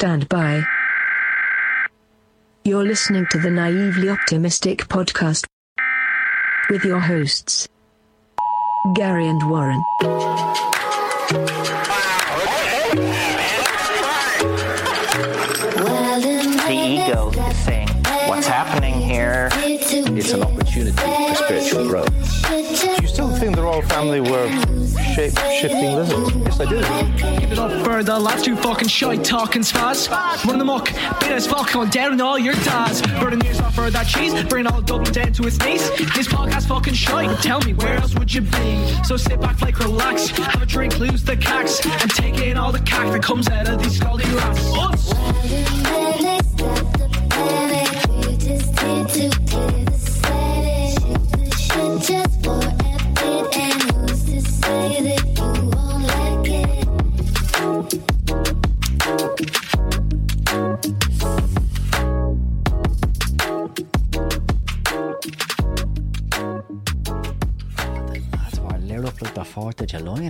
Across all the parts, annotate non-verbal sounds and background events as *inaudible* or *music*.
stand by. You're listening to the Naively Optimistic podcast with your hosts, Gary and Warren. the ego thing. What's happening here? It's an opportunity for spiritual growth. You still think the royal family were shape shifting lizards? Yes, I do. Keep it up for the last two fucking shite talking spaz. Run the muck, bit as fuck on down on all your dads. Burning ears off for that cheese, bring all Dublin down to its knees. This podcast fucking shite. Tell me where else would you be? So sit back, like relax, have a drink, lose the cacks, and take in all the cack that comes out of these scalding rats. Us.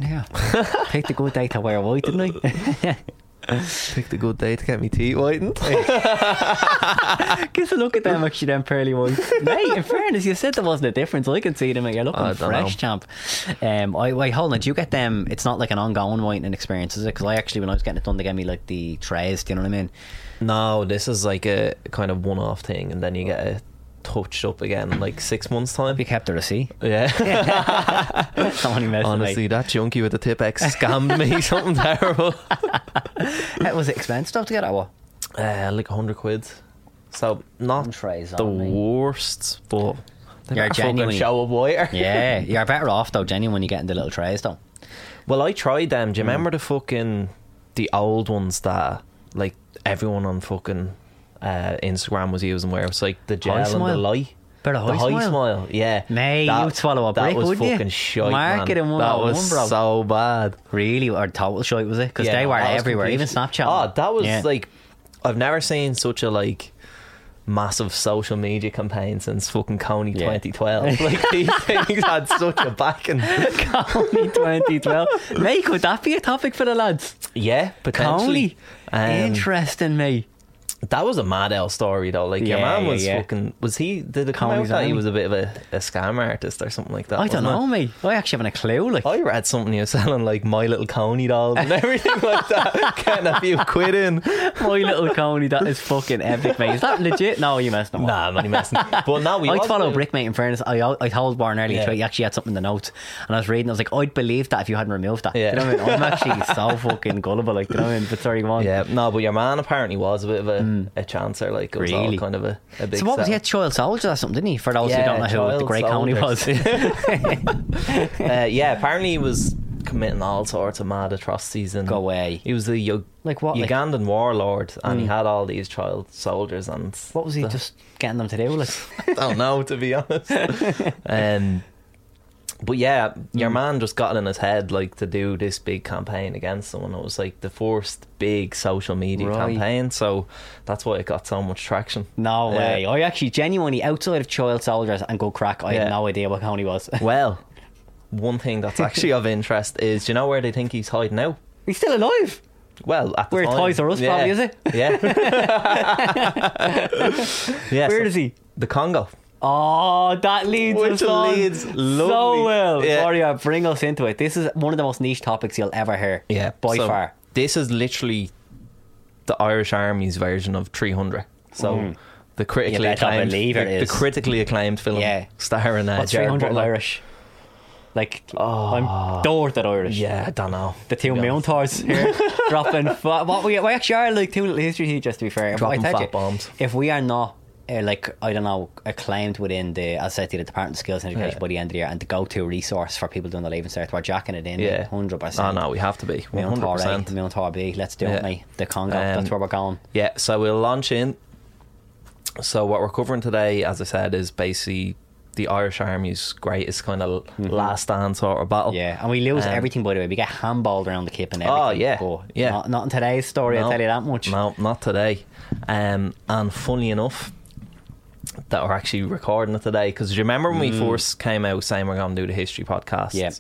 4th of in here. Picked a good day to wear white, didn't I? *laughs* Picked a good day to get me teeth whitened. A look at them actually, them pearly whites. Mate, in fairness, you said there wasn't a difference. I can see them. You're looking I don't fresh, know. champ. Um, I, wait, hold on. Do you get them? It's not like an ongoing whitening experience, is it? Because I actually, when I was getting it done, they gave me like the trays. Do you know what I mean? no, this is like a kind of one-off thing, and then you get it touched up again in like six months' time. We kept the receipt. Yeah. *laughs* Honestly, that junkie with the Tipex scammed me *laughs* something terrible. *laughs* Uh, was it expensive stuff to get or what? Uh, like a hundred quid. So not the me. worst, but You're genuinely- show up whiter. Yeah, you're better off though, genuine, when you get into the little trays though. Well, I tried them. Do you remember the fucking the old ones that like everyone on fucking uh, Instagram was using, where it was like the gel and the Smile? light. Bit of the high high smile. smile, yeah. Mate, you'd swallow a that brick, was wouldn't you? fucking shite, Marketing man. 101, That was bro. so bad. Really, or total shite was it? Because Yeah, they were everywhere, even. Snapchat. Oh, that was Yeah. like I've never seen such a like massive social media campaign since fucking Kony Yeah. 2012. *laughs* like these things had such a backing. Kony 2012. Mate, could that be a topic for the lads? Yeah, potentially. Kony. Um, Interesting, mate. That was a mad L story though. Like your Yeah, man yeah, was yeah. fucking. Was he? Did it come that he Army. was a bit of a, a scam artist or something like that? I don't wasn't know, mate. I actually haven't a clue. Like? I read something he was selling like My Little Kony dolls and everything *laughs* like that, getting a few quid in. my little Kony, that is fucking epic, mate. Is that legit? No, you messed up. Nah, I'm only messing. But now we. *laughs* I'd follow Brick, mate. In fairness, I I told Warren earlier Yeah. too, he actually had something in the notes, and I was reading. I was like, I'd believe that if you hadn't removed that. Yeah. You know what I mean? I'm actually so fucking gullible. Like, you know what I mean? But sorry, go on. Yeah, no, but your man apparently was a bit of a, mm. A chancer. Like, it was all. Really? kind of a, a big. So what was he? A child soldier or something, didn't he? For those who Yeah, don't know who the child Great Kony was. *laughs* *laughs* uh, yeah, apparently he was committing all sorts of mad atrocities and Go away. He was a Like what, like- Ugandan warlord, and he had all these child soldiers. And what was he just getting them to do? Like, *laughs* I don't know, to be honest. um, but yeah, your Hmm. man just got it in his head like to do this big campaign against someone. It was like the first big social media Right. campaign, so that's why it got so much traction. no Yeah. way. I actually genuinely, outside of child soldiers and Go crack, I Yeah. had no idea what Kony was. *laughs* Well, one thing that's actually of interest is, do you know where they think he's hiding now? He's still alive. Well, at the Where time, Toys R Us yeah. probably, is it? Yeah. *laughs* *laughs* yeah. Where so- is he? The Congo. Oh, that leads Which us on leads so lovely. well. Yeah. Warrior, bring us into it. This is one of the most niche topics you'll ever hear. Yeah, by so far. This is literally the Irish Army's version of 300. So the critically Mm. better acclaimed, believe it the, the is. critically acclaimed film, Yeah. starring uh, What's Gerard 300 in Butler. Irish? Like, I'm doored at Irish. Yeah, I don't know. The two to be honest. Mountars here *laughs* dropping. Fa- what we, we actually are like two little history teachers, to be fair. But I Dropping tell fat bombs. If we are not, uh, like, I don't know, acclaimed within the, as I said to the Department of Skills and Education Yeah. by the end of the year and the go to resource for people doing the leaving cert, we're jacking it in. Yeah, 100%. Oh no, we have to be one hundred percent. Mount RB, let's do Yeah. it, mate. The Congo, Um, that's where we're going. Yeah, so we'll launch in. So what we're covering today, as I said, is basically the Irish Army's greatest kind of last stand sort of battle. Mm-hmm. Yeah, and we lose Um, everything, by the way. We get handballed around the kip and everything. Oh, yeah, But yeah. Not, not in today's story, I'll tell you that much. No, not today. Um, and funny enough, that we're actually recording it today because you remember when we first came out saying we're going to do the history podcast? Mm. Yeah.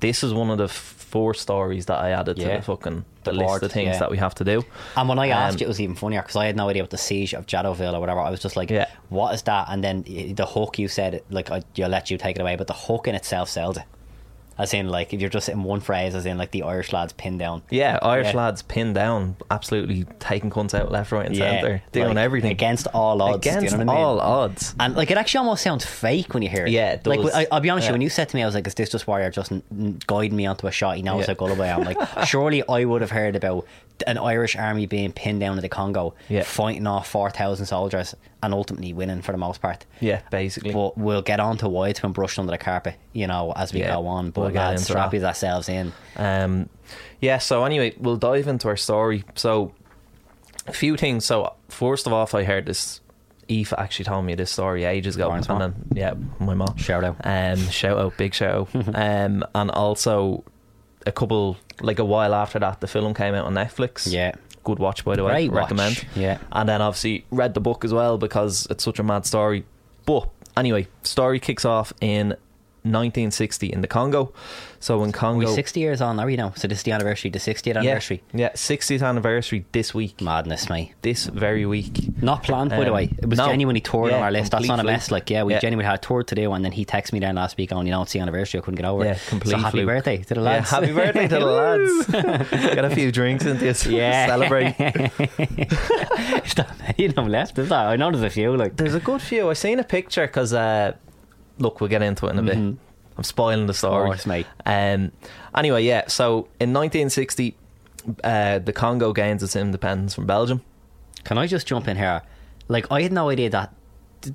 This is one of the four stories that I added to the fucking the, The list board, of things yeah. that we have to do. And when I asked Um, you, it was even funnier because I had no idea what the siege of Jadotville or whatever. I was just like, Yeah. "What is that?" And then the hook you said, like, I, you'll let you take it away, but the hook in itself sells it. As in, like, if you're just in one phrase, as in, like, the Irish lads pinned down. Yeah, Irish Yeah. lads pinned down, absolutely taking cunts out left, right, and centre, doing like, everything against all odds. do you against know what I mean? all odds. And like it actually almost sounds fake when you hear it. Yeah, it Like. I, I'll be honest, with you, when you said to me, I was like, "Is this just Warrior just guiding me onto a shot?" He knows Yeah. how gullible I am. Like, *laughs* surely I would have heard about an Irish army being pinned down in the Congo, Yeah. fighting off four thousand soldiers, and ultimately winning for the most part. Yeah, basically. But we'll get on to why it's been brushed under the carpet, you know, as we Yeah, go on. But we'll lads, strap that. ourselves in. Um, yeah. So anyway, we'll dive into our story. So a few things. So first of all, I heard this. Eve actually told me this story ages ago, Lauren's and then yeah, my mom. Shout out. Um, shout out, big shout out. *laughs* um, and also a couple like a while after that, the film came out on Netflix. Yeah. good watch by the way. Great watch. recommend. Yeah. and then obviously read the book as well because it's such a mad story. But anyway, story kicks off in 1960 in the Congo. So in Congo, We're sixty years on, are we now? So this is the anniversary, the sixtieth anniversary. yeah, 60th anniversary this week. Madness, mate. This very week. Not planned, by the Um, way. It was no. genuinely toured on our list. That's not a mess. Like, yeah, we Yeah. genuinely had a tour to do, and then he texted me down last week on, you know, it's the anniversary. I couldn't get over Yeah, it. complete So happy fluke. birthday to the lads. Yeah, happy birthday to the *laughs* lads. Get a few drinks into this. *laughs* *laughs* Yeah. Celebrate. Is that many of them left? Is that? I know there's a few. Like, There's a good few. I seen a picture because, uh, look, we'll get into it in a bit. I'm spoiling the story. course, mate. Um, anyway, yeah. So in 1960, uh, the Congo gains its independence from Belgium. can I just jump in here? Like, I had no idea that.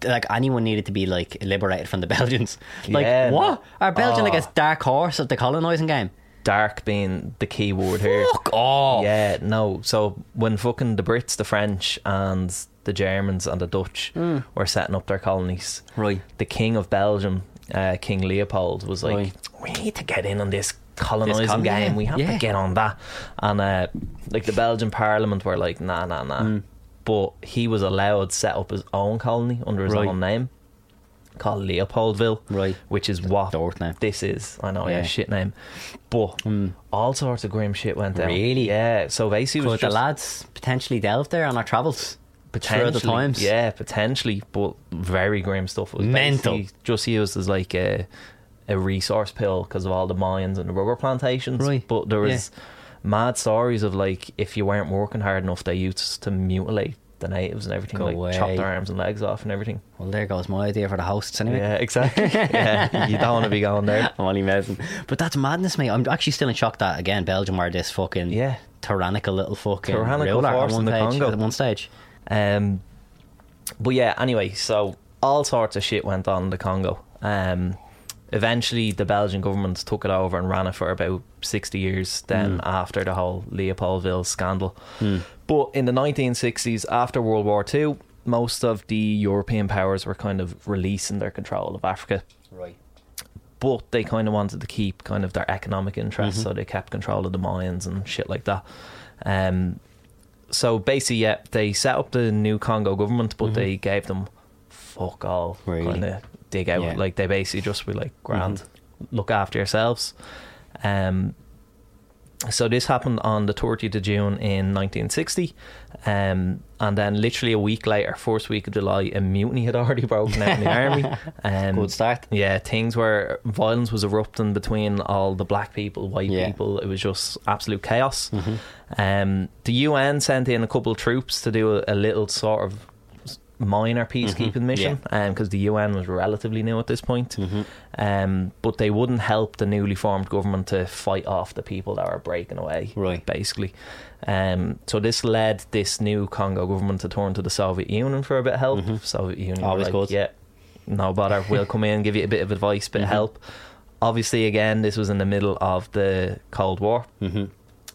Like anyone needed to be like liberated from the *laughs* Belgians. Like Yeah, what? Are Belgian like Oh. a dark horse of the colonising game? Dark being the key word here. Fuck off. Yeah, no. So when fucking the Brits, the French, and the Germans and the Dutch were setting up their colonies. Right. the King of Belgium, uh, King Leopold, was like, Right. "We need to get in on this colonising colony, game. yeah, We have yeah. to get on that." And uh, like the Belgian Parliament were like, "Nah, nah, nah." Hmm. But he was allowed to set up his own colony under his Right. own name. Called Leopoldville, Right. Which is what this is. I know, yeah, Yeah. shit name, but all sorts of grim shit went down. Really? Yeah. So basically, Could was the lads potentially delve there on our travels? Potentially, the times? yeah, potentially, but very grim stuff. It was Mental. just used as like a a resource pill because of all the mines and the rubber plantations. Right. But there was mad stories of like if you weren't working hard enough, they used to mutilate the natives and everything, Go like chop their arms and legs off and everything. Well, there goes my idea for the hosts anyway. Yeah, exactly. *laughs* yeah, you don't want to be going there. *laughs* I'm only messing. But that's madness, mate. I'm actually still in shock that, again, Belgium were this fucking Yeah. tyrannical little fucking Tyrannical ruler force at one, in the page, Congo. at one stage. Um, but yeah, anyway, so all sorts of shit went on in the Congo. Um, eventually, the Belgian government took it over and ran it for about 60 years then after the whole Leopoldville scandal. But in the 1960s, after World War II, most of the European powers were kind of releasing their control of Africa. Right. But they kind of wanted to keep kind of their economic interests, so they kept control of the mines and shit like that. Um, so basically, yeah, they set up the new Congo government, but they gave them fuck all Really? kind of dig out. Yeah. Like they basically just were like, grand, look after yourselves. Um, so this happened on the 30th of June in 1960, um, and then literally a week later, first week of July, a mutiny had already broken out in the *laughs* army. Um, Good start. yeah, things where violence was erupting between all the black people, white Yeah. people. It was just absolute chaos. Um, the UN sent in a couple of troops to do a, a little sort of minor peacekeeping mission because the UN was relatively new at this point. Um, but they wouldn't help the newly formed government to fight off the people that were breaking away, Right. basically. Um, so this led this new Congo government to turn to the Soviet Union for a bit of help. Soviet Union, Always like, good. yeah, no bother. *laughs* We'll come in, give you a bit of advice, bit of help. Obviously, again, this was in the middle of the Cold War. Mm-hmm.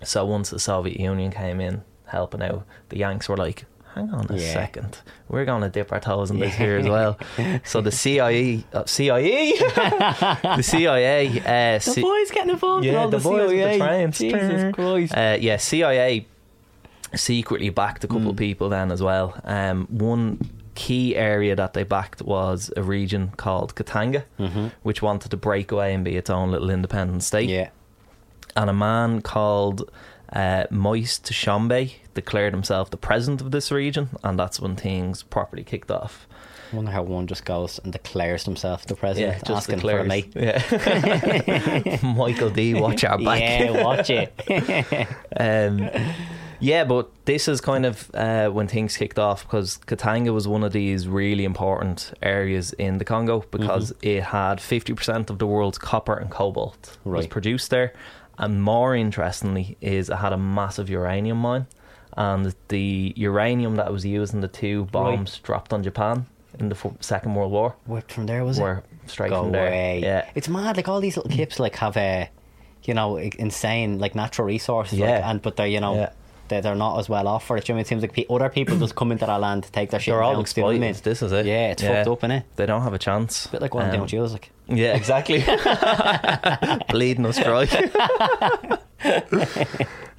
So once the Soviet Union came in helping out, the Yanks were like, "Hang on a Yeah. second, we're going to dip our toes in this here as well." So the CIA, uh, CIA, *laughs* the CIA, uh, C- boys getting involved yeah, the, boys with the trains. Jesus Christ. Uh, yeah, CIA secretly backed a couple of people then as well. Um, one key area that they backed was a region called Katanga, which wanted to break away and be its own little independent state. Mm-hmm. Yeah. and a man called uh, Moise Tshombe declared himself the president of this region, and that's when things properly kicked off. I wonder how one just goes and declares himself the president, Yeah, just asking for declares. mate. Yeah. *laughs* Michael D, watch our back. Yeah, watch it. *laughs* Um, yeah, but this is kind of uh, when things kicked off because Katanga was one of these really important areas in the Congo because Mm-hmm. it had 50% of the world's copper and cobalt was produced there. And more interestingly, is it had a massive uranium mine. And the uranium that was used in the two bombs dropped on Japan in the f- Second World War Whipped from there, was were it? straight Go from there. away. Yeah. It's mad. Like all these little kips, like have a, you know, insane like natural resources. like, Yeah. and but they're you know. Yeah. They're, they're not as well off for it. You know I mean? It seems like other people just come into that land to take their shit. They're all down, do you know what I exploited. This is it. Yeah, it's fucked up, innit? They don't have a chance. bit like what I'm doing Um, with you. Like, Yeah, exactly. *laughs* Bleeding us dry.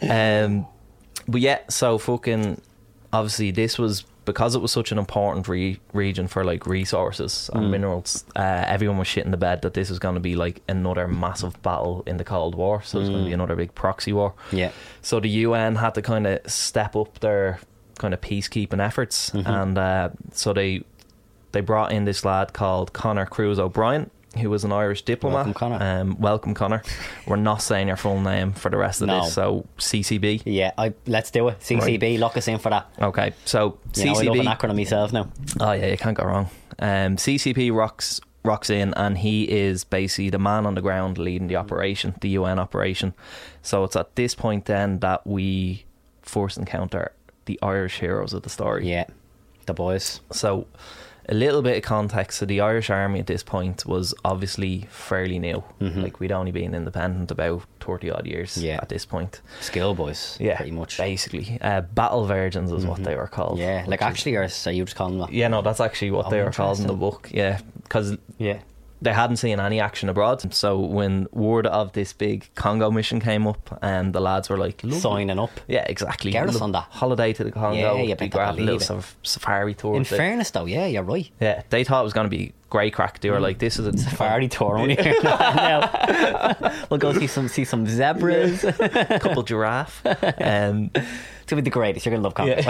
um, but yeah, so fucking obviously this was because it was such an important re- region for like resources and minerals. Uh, everyone was shitting the bed that this was going to be like another massive battle in the Cold War. So it's going to be another big proxy war. yeah, So the UN had to kind of step up their kind of peacekeeping efforts, and uh, so they they brought in this lad called Conor Cruise O'Brien, who was an Irish diplomat. Welcome, Conor. Um, welcome, Conor. We're not saying your full name for the rest of No. this, so CCB. yeah. I let's do it. CCB, lock us in for that. Okay, so You know, I love CCB. an acronym myself now. Oh yeah, you can't go wrong. Um, CCB rocks rocks in, and he is basically the man on the ground leading the operation, the UN operation. So it's at this point then that we first encounter the Irish heroes of the story. Yeah, the boys. So a little bit of context. So the Irish Army at this point was obviously fairly new. Like we'd only been independent about thirty odd years Mm-hmm. Yeah. at this point. Skill boys. Yeah, pretty much. Basically, uh, battle virgins is what they were called. Yeah, like which is- actually, or are you just calling them that? yeah, no, that's actually what Oh, they were called in the book. Yeah, because Yeah. They hadn't seen any action abroad. So when word of this big Congo mission came up, and the lads were like. Signing up. Yeah, exactly. Get us on that. holiday to the Congo. Yeah, you grabbed a little it. saf- safari tour. In fairness, though, yeah, you're right. yeah, they thought it was going to be great crack. They were like, "This is a *laughs* Safari tour only here now. we'll go see some see some zebras. it's couple giraffe." Um, gonna be the greatest. You're gonna love Congo. *laughs*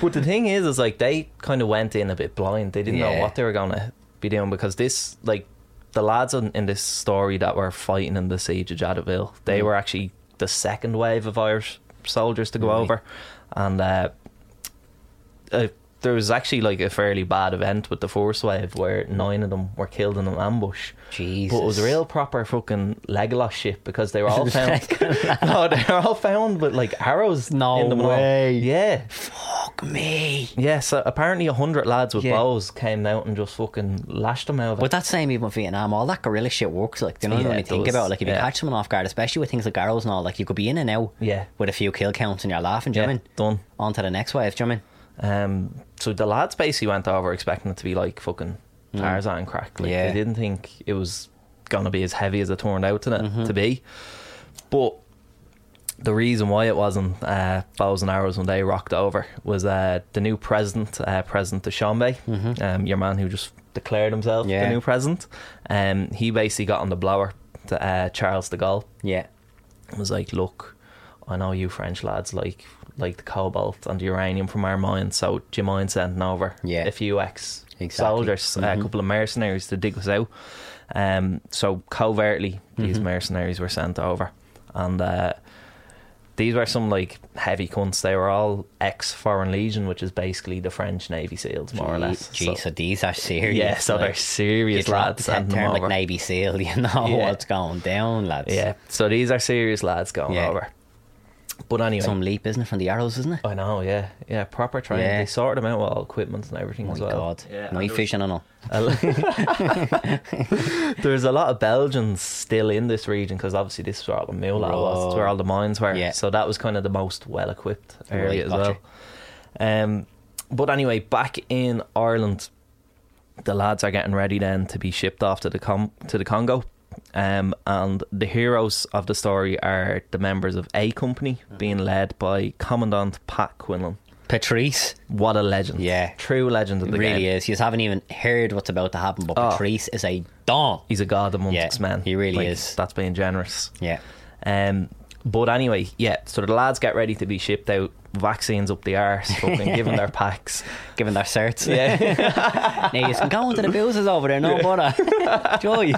but the thing is, is like they kind of went in a bit blind. They didn't know what they were going to be doing because this, like, the lads in, in this story that were fighting in the siege of Jadotville, they were actually the second wave of Irish soldiers to go Right. over, and uh, uh, there was actually like a fairly bad event with the force wave where nine of them were killed in an ambush. Jesus. But it was a real proper fucking Legolas shit because they were all *laughs* found. *laughs* no, they were all found with like arrows No in them. way. Yeah, Fuck me. yeah, so apparently a hundred lads with Yeah. bows came out and just fucking lashed them over. But that's same even with Vietnam. All that guerrilla shit works. Like, do you know Yeah, when you it think about? it? Like, if you Yeah. catch someone off guard, especially with things like arrows and all, like you could be in and out. Yeah. With a few kill counts and you're laughing. Do you yeah, done. I? On to the next wave. Do you know? Um, so the lads basically went over expecting it to be like fucking Tarzan crack. Like Mm. Yeah. they didn't think it was gonna be as heavy as it turned out to, Mm-hmm. to be. But the reason why it wasn't uh, bows and arrows when they rocked over was uh, the new president, uh, President Tshombe, um, your man who just declared himself Mm-hmm. Yeah. the new president. Um, he basically got on the blower to uh, Charles de Gaulle. Yeah. was like, look, I know you French lads like like the cobalt and the uranium from our mines, so do you mind sending over Yeah. a few ex Exactly. soldiers, a couple of mercenaries to dig us out? Um, so covertly, these mercenaries were sent over, and uh, these were some like heavy cunts. They were all ex Foreign Legion, which is basically the French Navy SEALs, more or less. Gee, so, these are serious. yeah, so they're serious lads. term like. Navy SEAL, *laughs* you know Yeah. what's going down, lads. Yeah, so these are serious lads going Yeah. over. But anyway, Some leap, isn't it, from the arrows, isn't it? I know, yeah, yeah, proper training. Yeah. They sorted them out with all equipment and everything Oh as my well. god. Yeah, Night fishing and all. *laughs* *laughs* There's a lot of Belgians still in this region because obviously this is where all the Moolah was, it's where all the mines were. Yeah. So that was kind of the most well equipped area Right, as gotcha. well. Um, but anyway, back in Ireland, the lads are getting ready then to be shipped off to the com- to the Congo. Um, and the heroes of the story are the members of A Company, being led by Commandant Pat Quinlan. Patrice. What a legend. Yeah. True legend of the really game. is. You haven't even heard what's about to happen, but Oh. Patrice is a don. He's a god amongst Yeah, men. he really Like, is. That's being generous. Yeah. Um, but anyway, yeah. So the lads get ready to be shipped out. Vaccines up the arse, *laughs* fucking giving their packs. giving their certs. Yeah. *laughs* now you can go into the boozers over there, no bother. *laughs* Joy.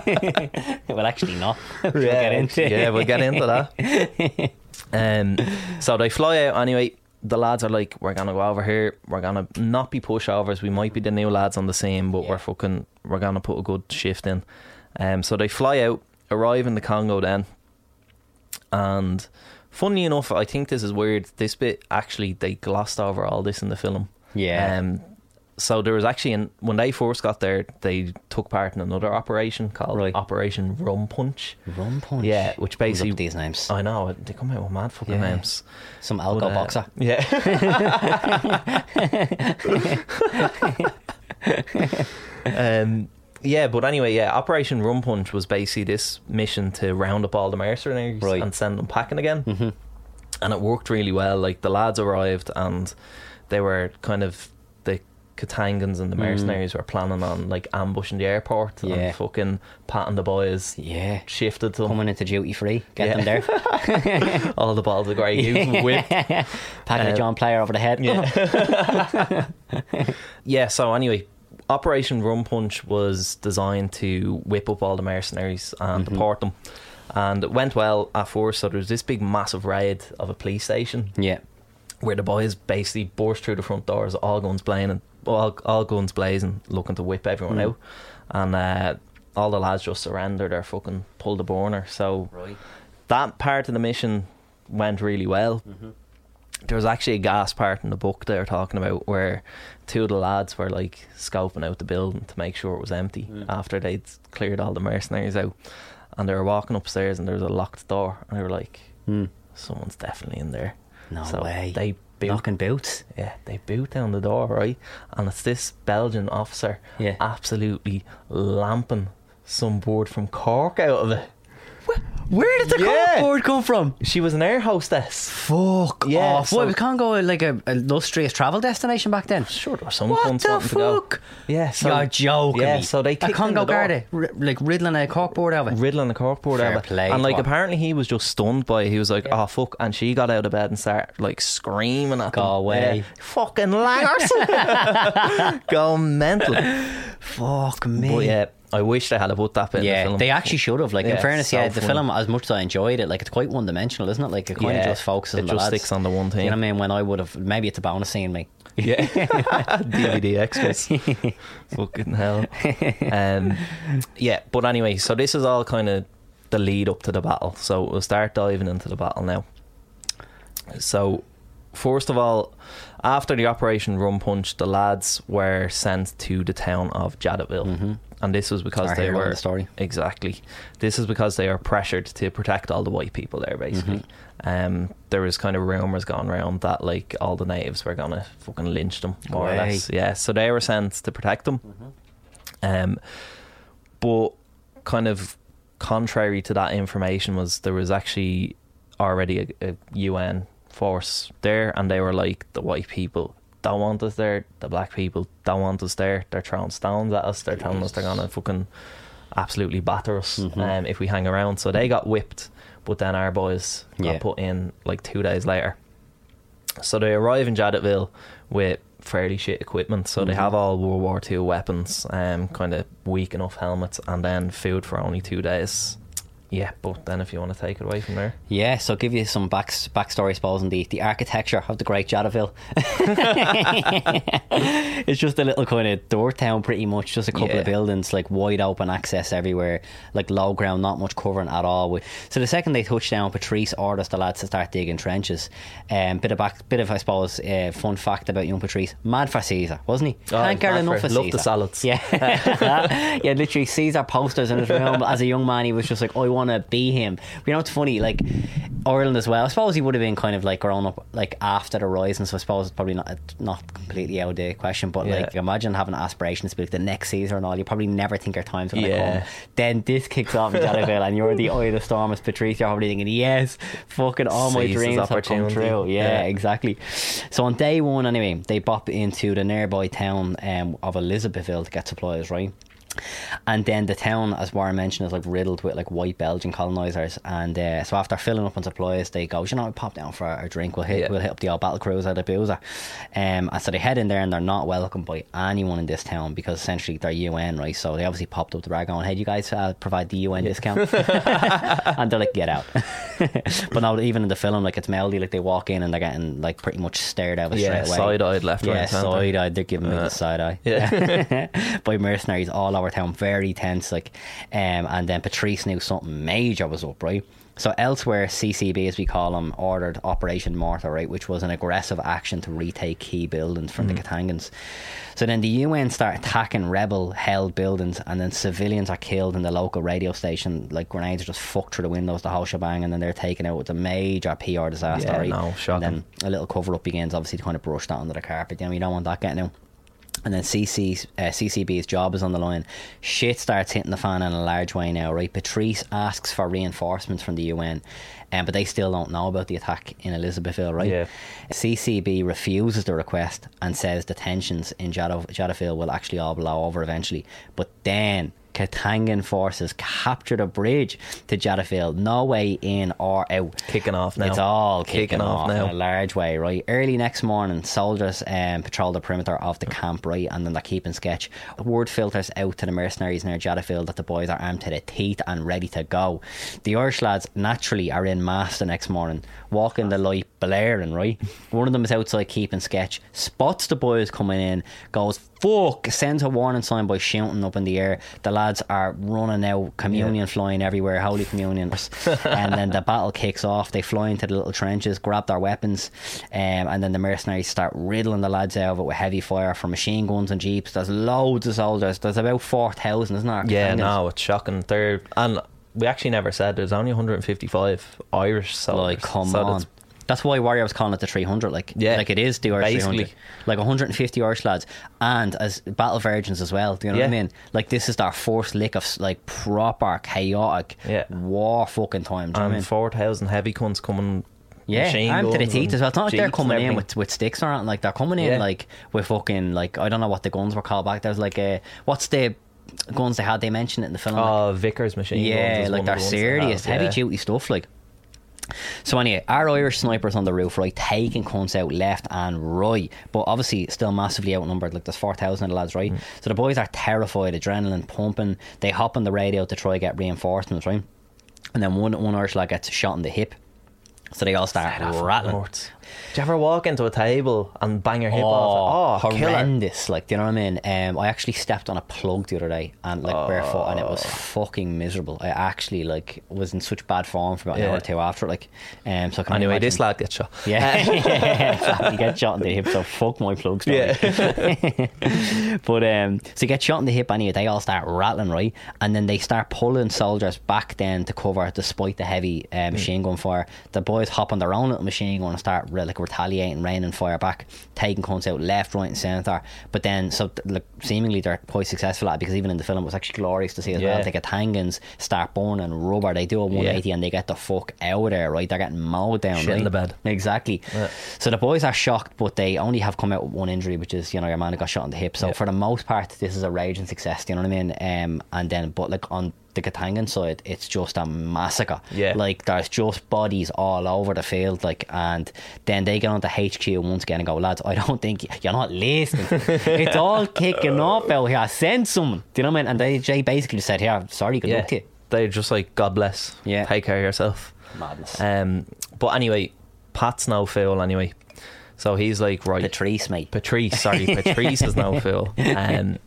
well, actually, not. We'll get into yeah, we'll get into that. Um, so they fly out anyway. The lads are like, we're gonna go over here. We're gonna not be pushovers. We might be the new lads on the scene, but Yeah. we're fucking. We're gonna put a good shift in. Um, so they fly out, arrive in the Congo then, and funny enough, I think this is weird. This bit actually they glossed over all this in the film. Yeah. Um, so there was actually an, when they first got there, they took part in another operation called Right. Operation Rum Punch. Rum punch. Yeah, which basically these names. I know they come out with mad fucking Yeah. names. Some But, alco uh, boxer. Yeah. *laughs* *laughs* um, yeah, but anyway, yeah. Operation Rum Punch was basically this mission to round up all the mercenaries Right. and send them packing again, mm-hmm. and it worked really well. Like the lads arrived and they were kind of the Katangans and the mercenaries were planning on like ambushing the airport Mm. Yeah. and fucking patting the boys. Yeah. Shifted to them. Coming into duty free. Get Yeah. them there. *laughs* all the balls of grey using whip. *laughs* Packing Uh, a John Player over the head. Yeah. *laughs* yeah, so anyway, Operation Rum Punch was designed to whip up all the mercenaries and mm-hmm. deport them. And it went well at first, so there was this big massive raid of a police station yeah. where the boys basically burst through the front doors, all guns blazing, all, all guns blazing, looking to whip everyone mm. out. And uh, all the lads just surrendered or fucking pulled the burner. So Right. that part of the mission went really well. Mm-hmm. There was actually a gas part in the book they were talking about where two of the lads were like scoping out the building to make sure it was empty after they'd cleared all the mercenaries out. And they were walking upstairs and there was a locked door and they were like, Hmm. someone's definitely in there. No so way. They boot, Knocking boots. yeah, they boot down the door, right? And it's this Belgian officer Yeah. absolutely lamping some board from Cork out of it. Where did the Yeah. board come from? She was an air hostess. Fuck Yeah, off. so- What, was Congo like a, a illustrious travel destination back then? Sure, there was some What cunts the wanting to go. fuck? Yeah, so You're joking Yeah, me. so they a kicked in Congo the door. r- like riddling a corkboard out of it. riddling the corkboard Fair out of it. play, and like apparently he was just stunned by it. He was like, "Oh fuck!" And she got out of bed and started like screaming at Go them. away. Yeah. fucking langers, *laughs* *laughs* go mental. Fuck me. But yeah, I wish they had put that bit. in the Yeah, film. they actually should have. Like, in fairness, so yeah, the funny. film, as much as I enjoyed it, like, it's quite one dimensional, isn't it? Like, it kind Yeah, of just focuses it on the just lads. sticks on the one thing. You know what I mean? When I would have, maybe it's a bonus scene, mate. Yeah, *laughs* *laughs* DVD extras. *laughs* Fucking hell. Um, yeah, but anyway, so this is all kind of the lead up to the battle. So we'll start diving into the battle now. So, first of all, after the Operation Rum Punch, the lads were sent to the town of Jadotville. And this was because Our they were the story. exactly. This is because they are pressured to protect all the white people there. Basically, um, there was kind of rumors going around that like all the natives were gonna fucking lynch them more or less. Yeah, so they were sent to protect them. Um, but kind of contrary to that information was there was actually already a, a UN force there, and they were like the white people don't want us there, the black people don't want us there. They're throwing stones at us. They're telling us they're gonna fucking absolutely batter us Mm-hmm. um, if we hang around. So they got whipped, but then our boys got Yeah. put in like two days later. So they arrive in Jadotville with fairly shit equipment. So they Mm-hmm. have all World War II weapons, um, kind of weak enough helmets, and then food for only two days. Yeah, but then if you want to take it away from there, Yeah, so I'll give you some back backstory, I suppose, in the, the architecture of the Great Jadotville. *laughs* it's just a little kind of door town, pretty much, just a couple Yeah. of buildings, like wide open access everywhere, like low ground, not much covering at all. So the second they touch down, Patrice orders the lads to start digging trenches. Um, bit of back, bit of I suppose, uh, fun fact about young Patrice, mad for Caesar, wasn't he? Oh, Can't enough for- of loved the salads. Yeah, *laughs* yeah, literally Caesar posters in his room. As a young man, he was just like, I want to be him. You know what's funny? Like Ireland as well. I suppose he would have been kind of like grown up like after the Rising, so I suppose it's probably not not completely out of the question. But Yeah. like, imagine having aspirations to be like the next Caesar and all. You probably never think your time's gonna Yeah. come. Then this kicks off in Jadotville, and you're the *laughs* eye of the storm as Patrice. You're probably thinking, yes, fucking all my dreams have come true. Yeah, Yeah. exactly. So on day one, anyway, they bop into the nearby town um, of Elizabethville to get supplies, right? And then the town, as Warren mentioned, is like riddled with like white Belgian colonisers. And uh, so after filling up on supplies, they go, you know, we pop down for a drink. We'll hit, Yeah. we'll hit up the old battle cruiser, the boozer. Um, and so they head in there, and they're not welcomed by anyone in this town because essentially they're UN, right? So they obviously popped up the rag going, "Hey, you guys uh, provide the UN discount?" *laughs* and they're like, "Get out." *laughs* but now, even in the film, like it's melody. Like they walk in and they're getting like pretty much stared at Yeah, straight away. side-eyed left, Yeah, right, side eyed. They're giving me the side eye. Yeah. *laughs* by mercenaries all over town, very tense. Like, um, and then Patrice knew something major was up, right? So elsewhere, CCB, as we call them, ordered Operation Morthor, right, which was an aggressive action to retake key buildings from the Katangans. So then the UN start attacking rebel-held buildings, and then civilians are killed in the local radio station. Like grenades are just fucked through the windows, the whole shebang, and then they're taken out with a major PR disaster. Yeah, right? no, shocking. And then a little cover-up begins, obviously, to kind of brush that under the carpet. You know, you don't want that getting out. And then CC, uh, CCB's job is on the line. Shit starts hitting the fan in a large way now, right? Patrice asks for reinforcements from the UN, um, but they still don't know about the attack in Elizabethville, right? Yeah. CCB refuses the request and says the tensions in Jada- Jadotville will actually all blow over eventually. But then Katangan forces capture the bridge to Jadotville. No way in or out. Kicking off now. It's all kicking, Kicking off, off now. in a large way, right? Early next morning, soldiers um, patrol the perimeter of the camp, right? And then they're keeping sketch. Word filters out to the mercenaries near Jadotville that the boys are armed to the teeth and ready to go. The Irish lads naturally are in mass the next morning, walking the light, blaring, right? One of them is outside keeping sketch, spots the boys coming in, goes, fuck, sends a warning sign by shouting up in the air. The lads are running out, communion flying everywhere, holy communion. *laughs* and then the battle kicks off. They fly into the little trenches, grab their weapons, um, and then the mercenaries start riddling the lads out of it with heavy fire from machine guns and jeeps. There's loads of soldiers. There's about 4,000, isn't there? Yeah, no, it's shocking. They're and we actually never said there's only 155 Irish soldiers. Like, come So on. That's- why Warrior was calling it the 300. Like, Yeah, like it is the Irish basically. 300. Like 150 Irish lads, and as battle virgins as well. Do you know what I mean? Like this is their first lick of like proper chaotic Yeah. war fucking time. Do know I mean? 4,000 heavy guns coming. Yeah, armed to the teeth as well. It's not like they're coming in with, with sticks or anything. Like they're coming in Yeah. like with fucking like I don't know what the guns were called back. There's like a what's the guns they had? They mentioned it in the film. like, Oh, Vickers machine yeah, like they're the ones they serious, heavy yeah. duty stuff. Like, so anyway, our Irish snipers on the roof, right, taking cunts out left and right, but obviously still massively outnumbered. Like there's four thousand of the lads, Mm. right? So the boys are terrified, adrenaline pumping. They hop on the radio to try and get reinforcements, right? And then one one Irish lad gets shot in the hip. So they all start rattling. north. Do you ever walk into a table and bang your hip off? Oh, killer. horrendous! Like, do you know what I mean? Um, I actually stepped on a plug the other day and like barefoot, and it was Oh. fucking miserable. I actually like was in such bad form for about an hour or two after. Like, um, so I can Anyway, imagine- this lad gets shot. *laughs* Yeah, *laughs* yeah. You get shot in the hip, so fuck my plug story. *laughs* but um, so you get shot in the hip anyway. They all start rattling, right? And then they start pulling soldiers back then to cover, despite the heavy uh, machine gun fire. The boys hop on their own little machine gun and start like retaliating, raining fire back, taking cunts out left, right, and centre. But then, so like seemingly they're quite successful at it because even in the film it was actually glorious to see as well. They get Tangans start burning rubber. They do a 180 and they get the fuck out of there, right? They're getting mowed down, Shit right? in the bed. Exactly. Yeah. So the boys are shocked, but they only have come out with one injury, which is you know your man who got shot in the hip. So Yeah. for the most part, this is a raging success. Do you know what I mean? Um, and then but like on the Katangan side, it's just a massacre. Yeah. Like there's just bodies all over the field. Like and then they get onto HQ once again and go, lads, I don't think you're not listening. *laughs* it's all kicking off out here. Send someone. Do you know what I mean? And they, they basically said, "Here, sorry, good Yeah. luck to you." They're just like, God bless. Yeah. Take care of yourself. Madness. Um, but anyway, Pat's no fool anyway. So he's like, right. Patrice, mate. Patrice, sorry, *laughs* Patrice is no fool. *laughs* Um,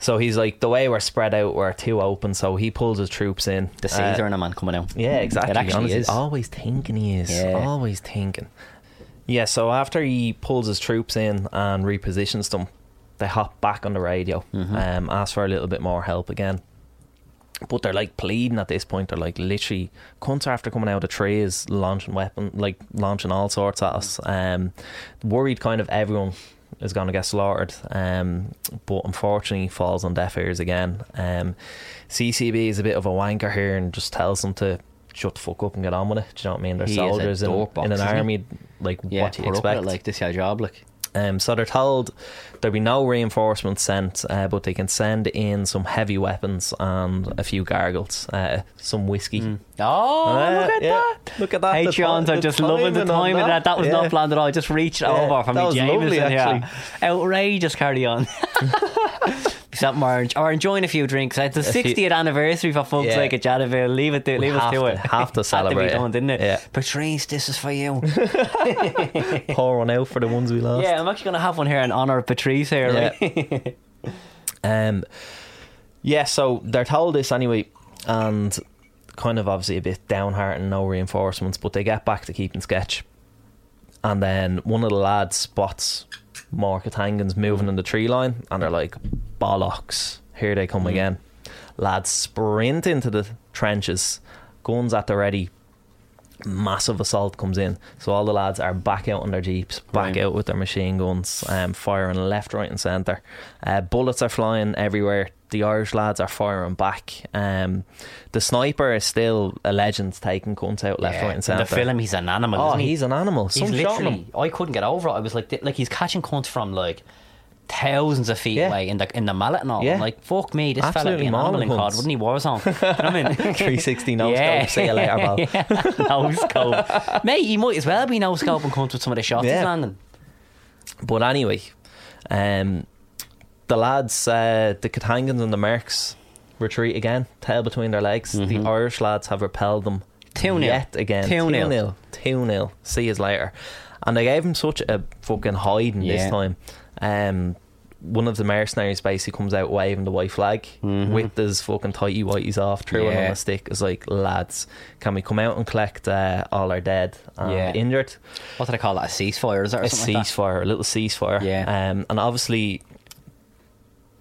so he's like, the way we're spread out, we're too open. So he pulls his troops in. the Uh, Caesar and a man coming out. yeah, exactly. It actually Honestly, is. Always thinking he is. Yeah. Always thinking. Yeah, so after he pulls his troops in and repositions them, they hop back on the radio, Mm-hmm. um, ask for a little bit more help again. But they're like pleading at this point. They're like literally cunts after coming out of trees, launching weapon, like launching all sorts at us. Um, worried kind of everyone is going to get slaughtered. Um, but unfortunately, falls on deaf ears again. Um, CCB is a bit of a wanker here and just tells them to shut the fuck up and get on with it. Do you know what I mean? They're He soldiers in, box, in an isn't he? army. Like Yeah, what do you put up with expect? it, like this is your job, like. Um, so they're told there'll be no reinforcements sent, uh, but they can send in some heavy weapons and a few gargles, uh, some whiskey. Oh, Uh, look at yeah. that! Look at that. The Patrons ti- are just loving the timing on of that. That was Yeah. not planned at all. I just reached Yeah, over from that me was lovely, Jameson actually. here. Outrageous carry on. *laughs* Something or, or enjoying a few drinks. It's the 60th anniversary for fuck's Yeah. sake at Jadotville. Leave it to, leave us to to- it. have to *laughs* Had celebrate be done, didn't it? Yeah. Patrice, this is for you. *laughs* Pour one out for the ones we lost. yeah, I'm actually going to have one here in honour of Patrice here. Yeah. Right? *laughs* Um, yeah, so they're told this anyway, and kind of obviously a bit downhearted, no reinforcements, but they get back to keeping sketch. And then one of the lads spots more Katangans moving in the tree line, and they're like, bollocks, here they come again. Lads sprint into the trenches, guns at the ready. Massive assault comes in, so all the lads are back out on their jeeps, back Right. out with their machine guns, um, firing left, right, and centre. Uh, bullets are flying everywhere. The Irish lads are firing back. Um, the sniper is still a legend, taking cunts out left, Yeah. right, and centre. the film, he's an animal. oh, isn't he? he's an animal. He's Some him. literally. I couldn't get over it. I was like, like he's catching cunts from like thousands of feet Yeah. away in the in the mallet and all. Yeah. I'm like, fuck me, this fella would Absolutely be an animal in mauling COD, wouldn't he? Warzone. *laughs* you know I mean? 360 no scope. See you later, pal. *laughs* yeah. no scope. Mate, he might as well be no scope and cunts with some of the shots he's landing. But anyway, um, the lads, uh, the Katangans and the Mercs retreat again, tail between their legs. The Irish lads have repelled them 2-0. yet again. 2-0. 2-0. 2-0. See you later. And they gave him such a fucking hiding this time. Um, one of the mercenaries basically comes out waving the white flag, with his fucking tighty whities off, threw it Yeah. on a stick. It's like, lads, can we come out and collect uh, all our dead and Yeah. injured? What did I call that? A ceasefire? Is that a something like ceasefire, a little ceasefire. Yeah. Um, and obviously,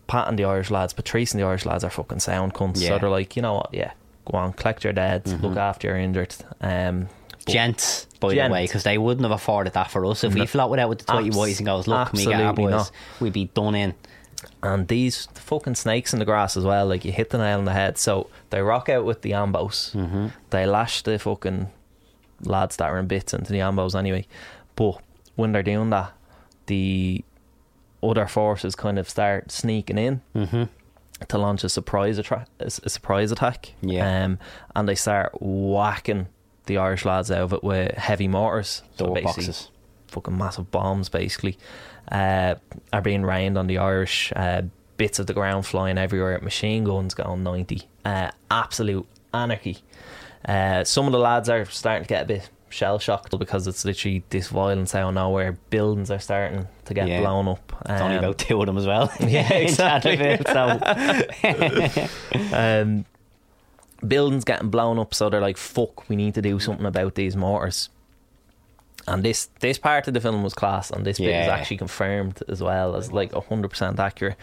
Pat and the Irish lads, Patrice and the Irish lads are fucking sound cunts. Yeah. So they're like, you know what? Yeah, go on, collect your dead, look after your injured. Um. Gents, by Gents. the way, because they wouldn't have afforded that for us. If we No. floated out with the Abs- whities and goes, look, we get our boys? not. We'd be done in. and these fucking snakes in the grass as well. Like you hit the nail on the head. So they rock out with the ambos. Mm-hmm. They lash the fucking lads that are in bits into the ambos anyway. But when they're doing that, the other forces kind of start sneaking in Mm-hmm. to launch a surprise attra- a surprise attack. Yeah. Um, and they start whacking the Irish lads out of it with heavy mortars. Door basically boxes. fucking massive bombs basically uh, are being rained on the Irish. Uh, bits of the ground flying everywhere. Machine guns going ninety. Uh, absolute anarchy. Uh, some of the lads are starting to get a bit shell shocked because it's literally this violence out of nowhere. Buildings are starting to get Yeah. blown up. It's only Um, about two of them as well. *laughs* Yeah, exactly. So *laughs* um, buildings getting blown up, so they're like, "Fuck, we need to do something about these mortars." And this this part of the film was class, and this bit is actually confirmed as well as like hundred percent accurate.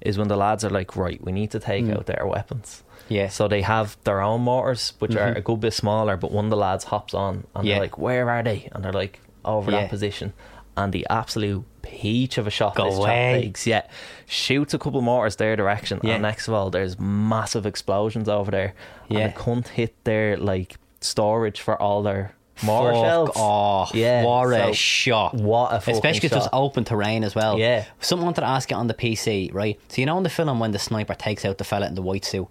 Is when the lads are like, "Right, we need to take out their weapons." Yeah. So they have their own mortars, which are mm-hmm. a good bit smaller, but one of the lads hops on and Yeah. they're like, Where are they? And they're like, Over Yeah. that position. And the absolute peach of a shot Go this chap away. takes, yeah, shoots a couple mortars their direction. Yeah. And next of all, there's massive explosions over there. Yeah. And it can't hit their like storage for all their mortar Fuck shells. off. Yeah, What a so shot. what a fucking Especially because it's open terrain as well. Yeah. Someone wanted to ask you on the PC, right? So you know in the film when the sniper takes out the fella in the white suit?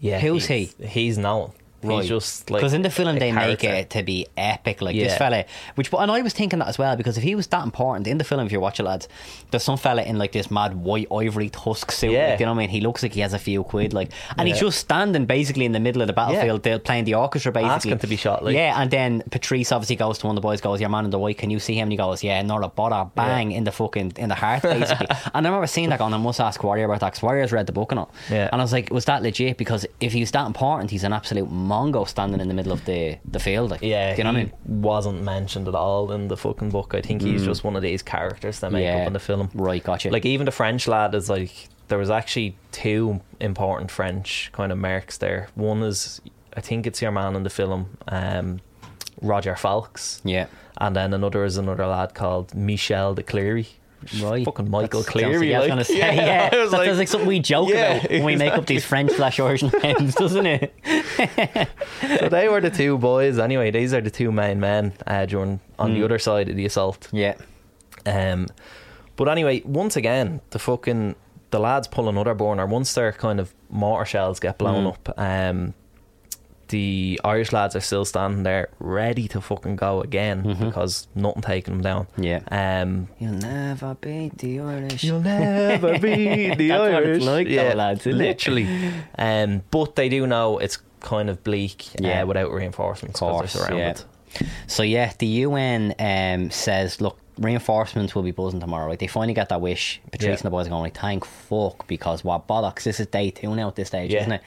Yeah, Who's he's, He's known. He's just like because in the film a they make it to be epic, like this fella. Which, and I was thinking that as well because if he was that important in the film, if you watch it, lads, there's some fella in like this mad white ivory tusk suit. Yeah. Like, you know what I mean? He looks like he has a few quid, like, and he's just standing basically in the middle of the battlefield, they're playing the orchestra, basically Asking to be shot, like. yeah. And then Patrice obviously goes to one of the boys, goes, "Your man in the white, can you see him?" And he goes, "Yeah, not a bother." Bang in the fucking in the heart, basically. *laughs* and I remember seeing that, going, "I must ask Warrior about that." 'cause Warrior's read the book and all. Yeah. And I was like, "Was that legit?" Because if he's that important, he's an absolute mongo standing in the middle of the the field. Like, Yeah, you know what I mean? wasn't mentioned at all in the fucking book. I think he's just one of these characters that make Mm. Yeah. up in the film. Right, gotcha. Like even the French lad is like there was actually two important French kind of marks there. One is, I think it's your man in the film, um, Roger Falks. Yeah. And then another is another lad called Michel de Cleary. Right. Fucking Michael That's- Cleary. I was *laughs* like. going to say, yeah. Was that like, sounds like something we joke Yeah, about when we make up these French slash Irish *laughs* names, doesn't it? so they were the two boys. Anyway, these are the two main men uh, during on the other side of the assault. Yeah. Um, but anyway, once again, the fucking the lads pull another burner. Once their kind of mortar shells get blown Mm. up, um, the Irish lads are still standing there, ready to fucking go again because nothing taking them down. Mm-hmm. Yeah. Um, You'll never beat the Irish. You'll never beat *laughs* the That's what Irish. it's like, though, yeah, lads, isn't literally. Um, but they do know it's kind of bleak Yeah. uh, without reinforcements Of because course, they're yeah. surrounded. So yeah, the UN um, says, look, reinforcements will be buzzing tomorrow. Like they finally get that wish. Patrice Yeah. and the boys are going like, thank fuck, because what bollocks? This is day two now at this stage, Yeah. isn't it?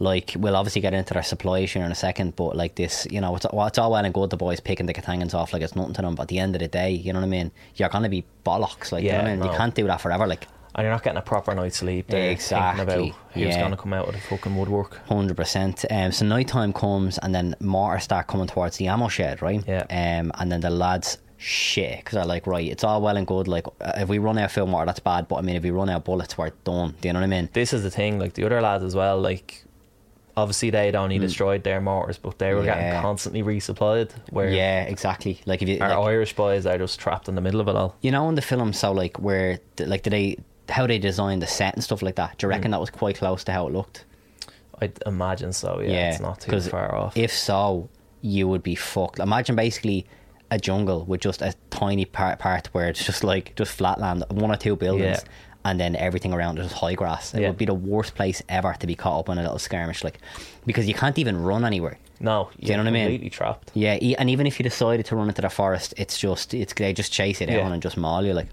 Like we'll obviously get into their supply issue in a second, but like this, you know, it's, well, it's all well and good the boys picking the Katangans off like it's nothing to them. But at the end of the day, you know what I mean? You're gonna be bollocks, like you know Yeah, what I mean? no. You can't do that forever, like. And you're not getting a proper night's sleep. There, Exactly, Thinking about who's yeah. going to come out of the fucking woodwork. Hundred percent. Um, so night time comes, and then mortar start coming towards the ammo shed, right? Yeah. Um, and then the lads shit because they're like, right, it's all well and good. Like, uh, if we run out of film mortar, that's bad. But I mean, if we run out of bullets, we're done. Do you know what I mean? This is the thing. Like the other lads as well. Like obviously they'd only destroyed their mortars, but they were Mm. Yeah. getting constantly resupplied. Where Yeah, exactly. Like if you, our like, Irish boys are just trapped in the middle of it all. you know, in the film, so like where, like, did they how they designed the set and stuff like that? Do you Mm. reckon that was quite close to how it looked? I'd imagine so. Yeah, it's not too far off. If so, you would be fucked. Imagine basically a jungle with just a tiny part part where it's just like just flatland, one or two buildings, Yeah. And then everything around is just high grass. It Yeah. would be the worst place ever to be caught up in a little skirmish, like because you can't even run anywhere. no, you know what I mean? Completely trapped. Yeah, and even if you decided to run into the forest, it's just it's they just chase you down Yeah. and just maul you like.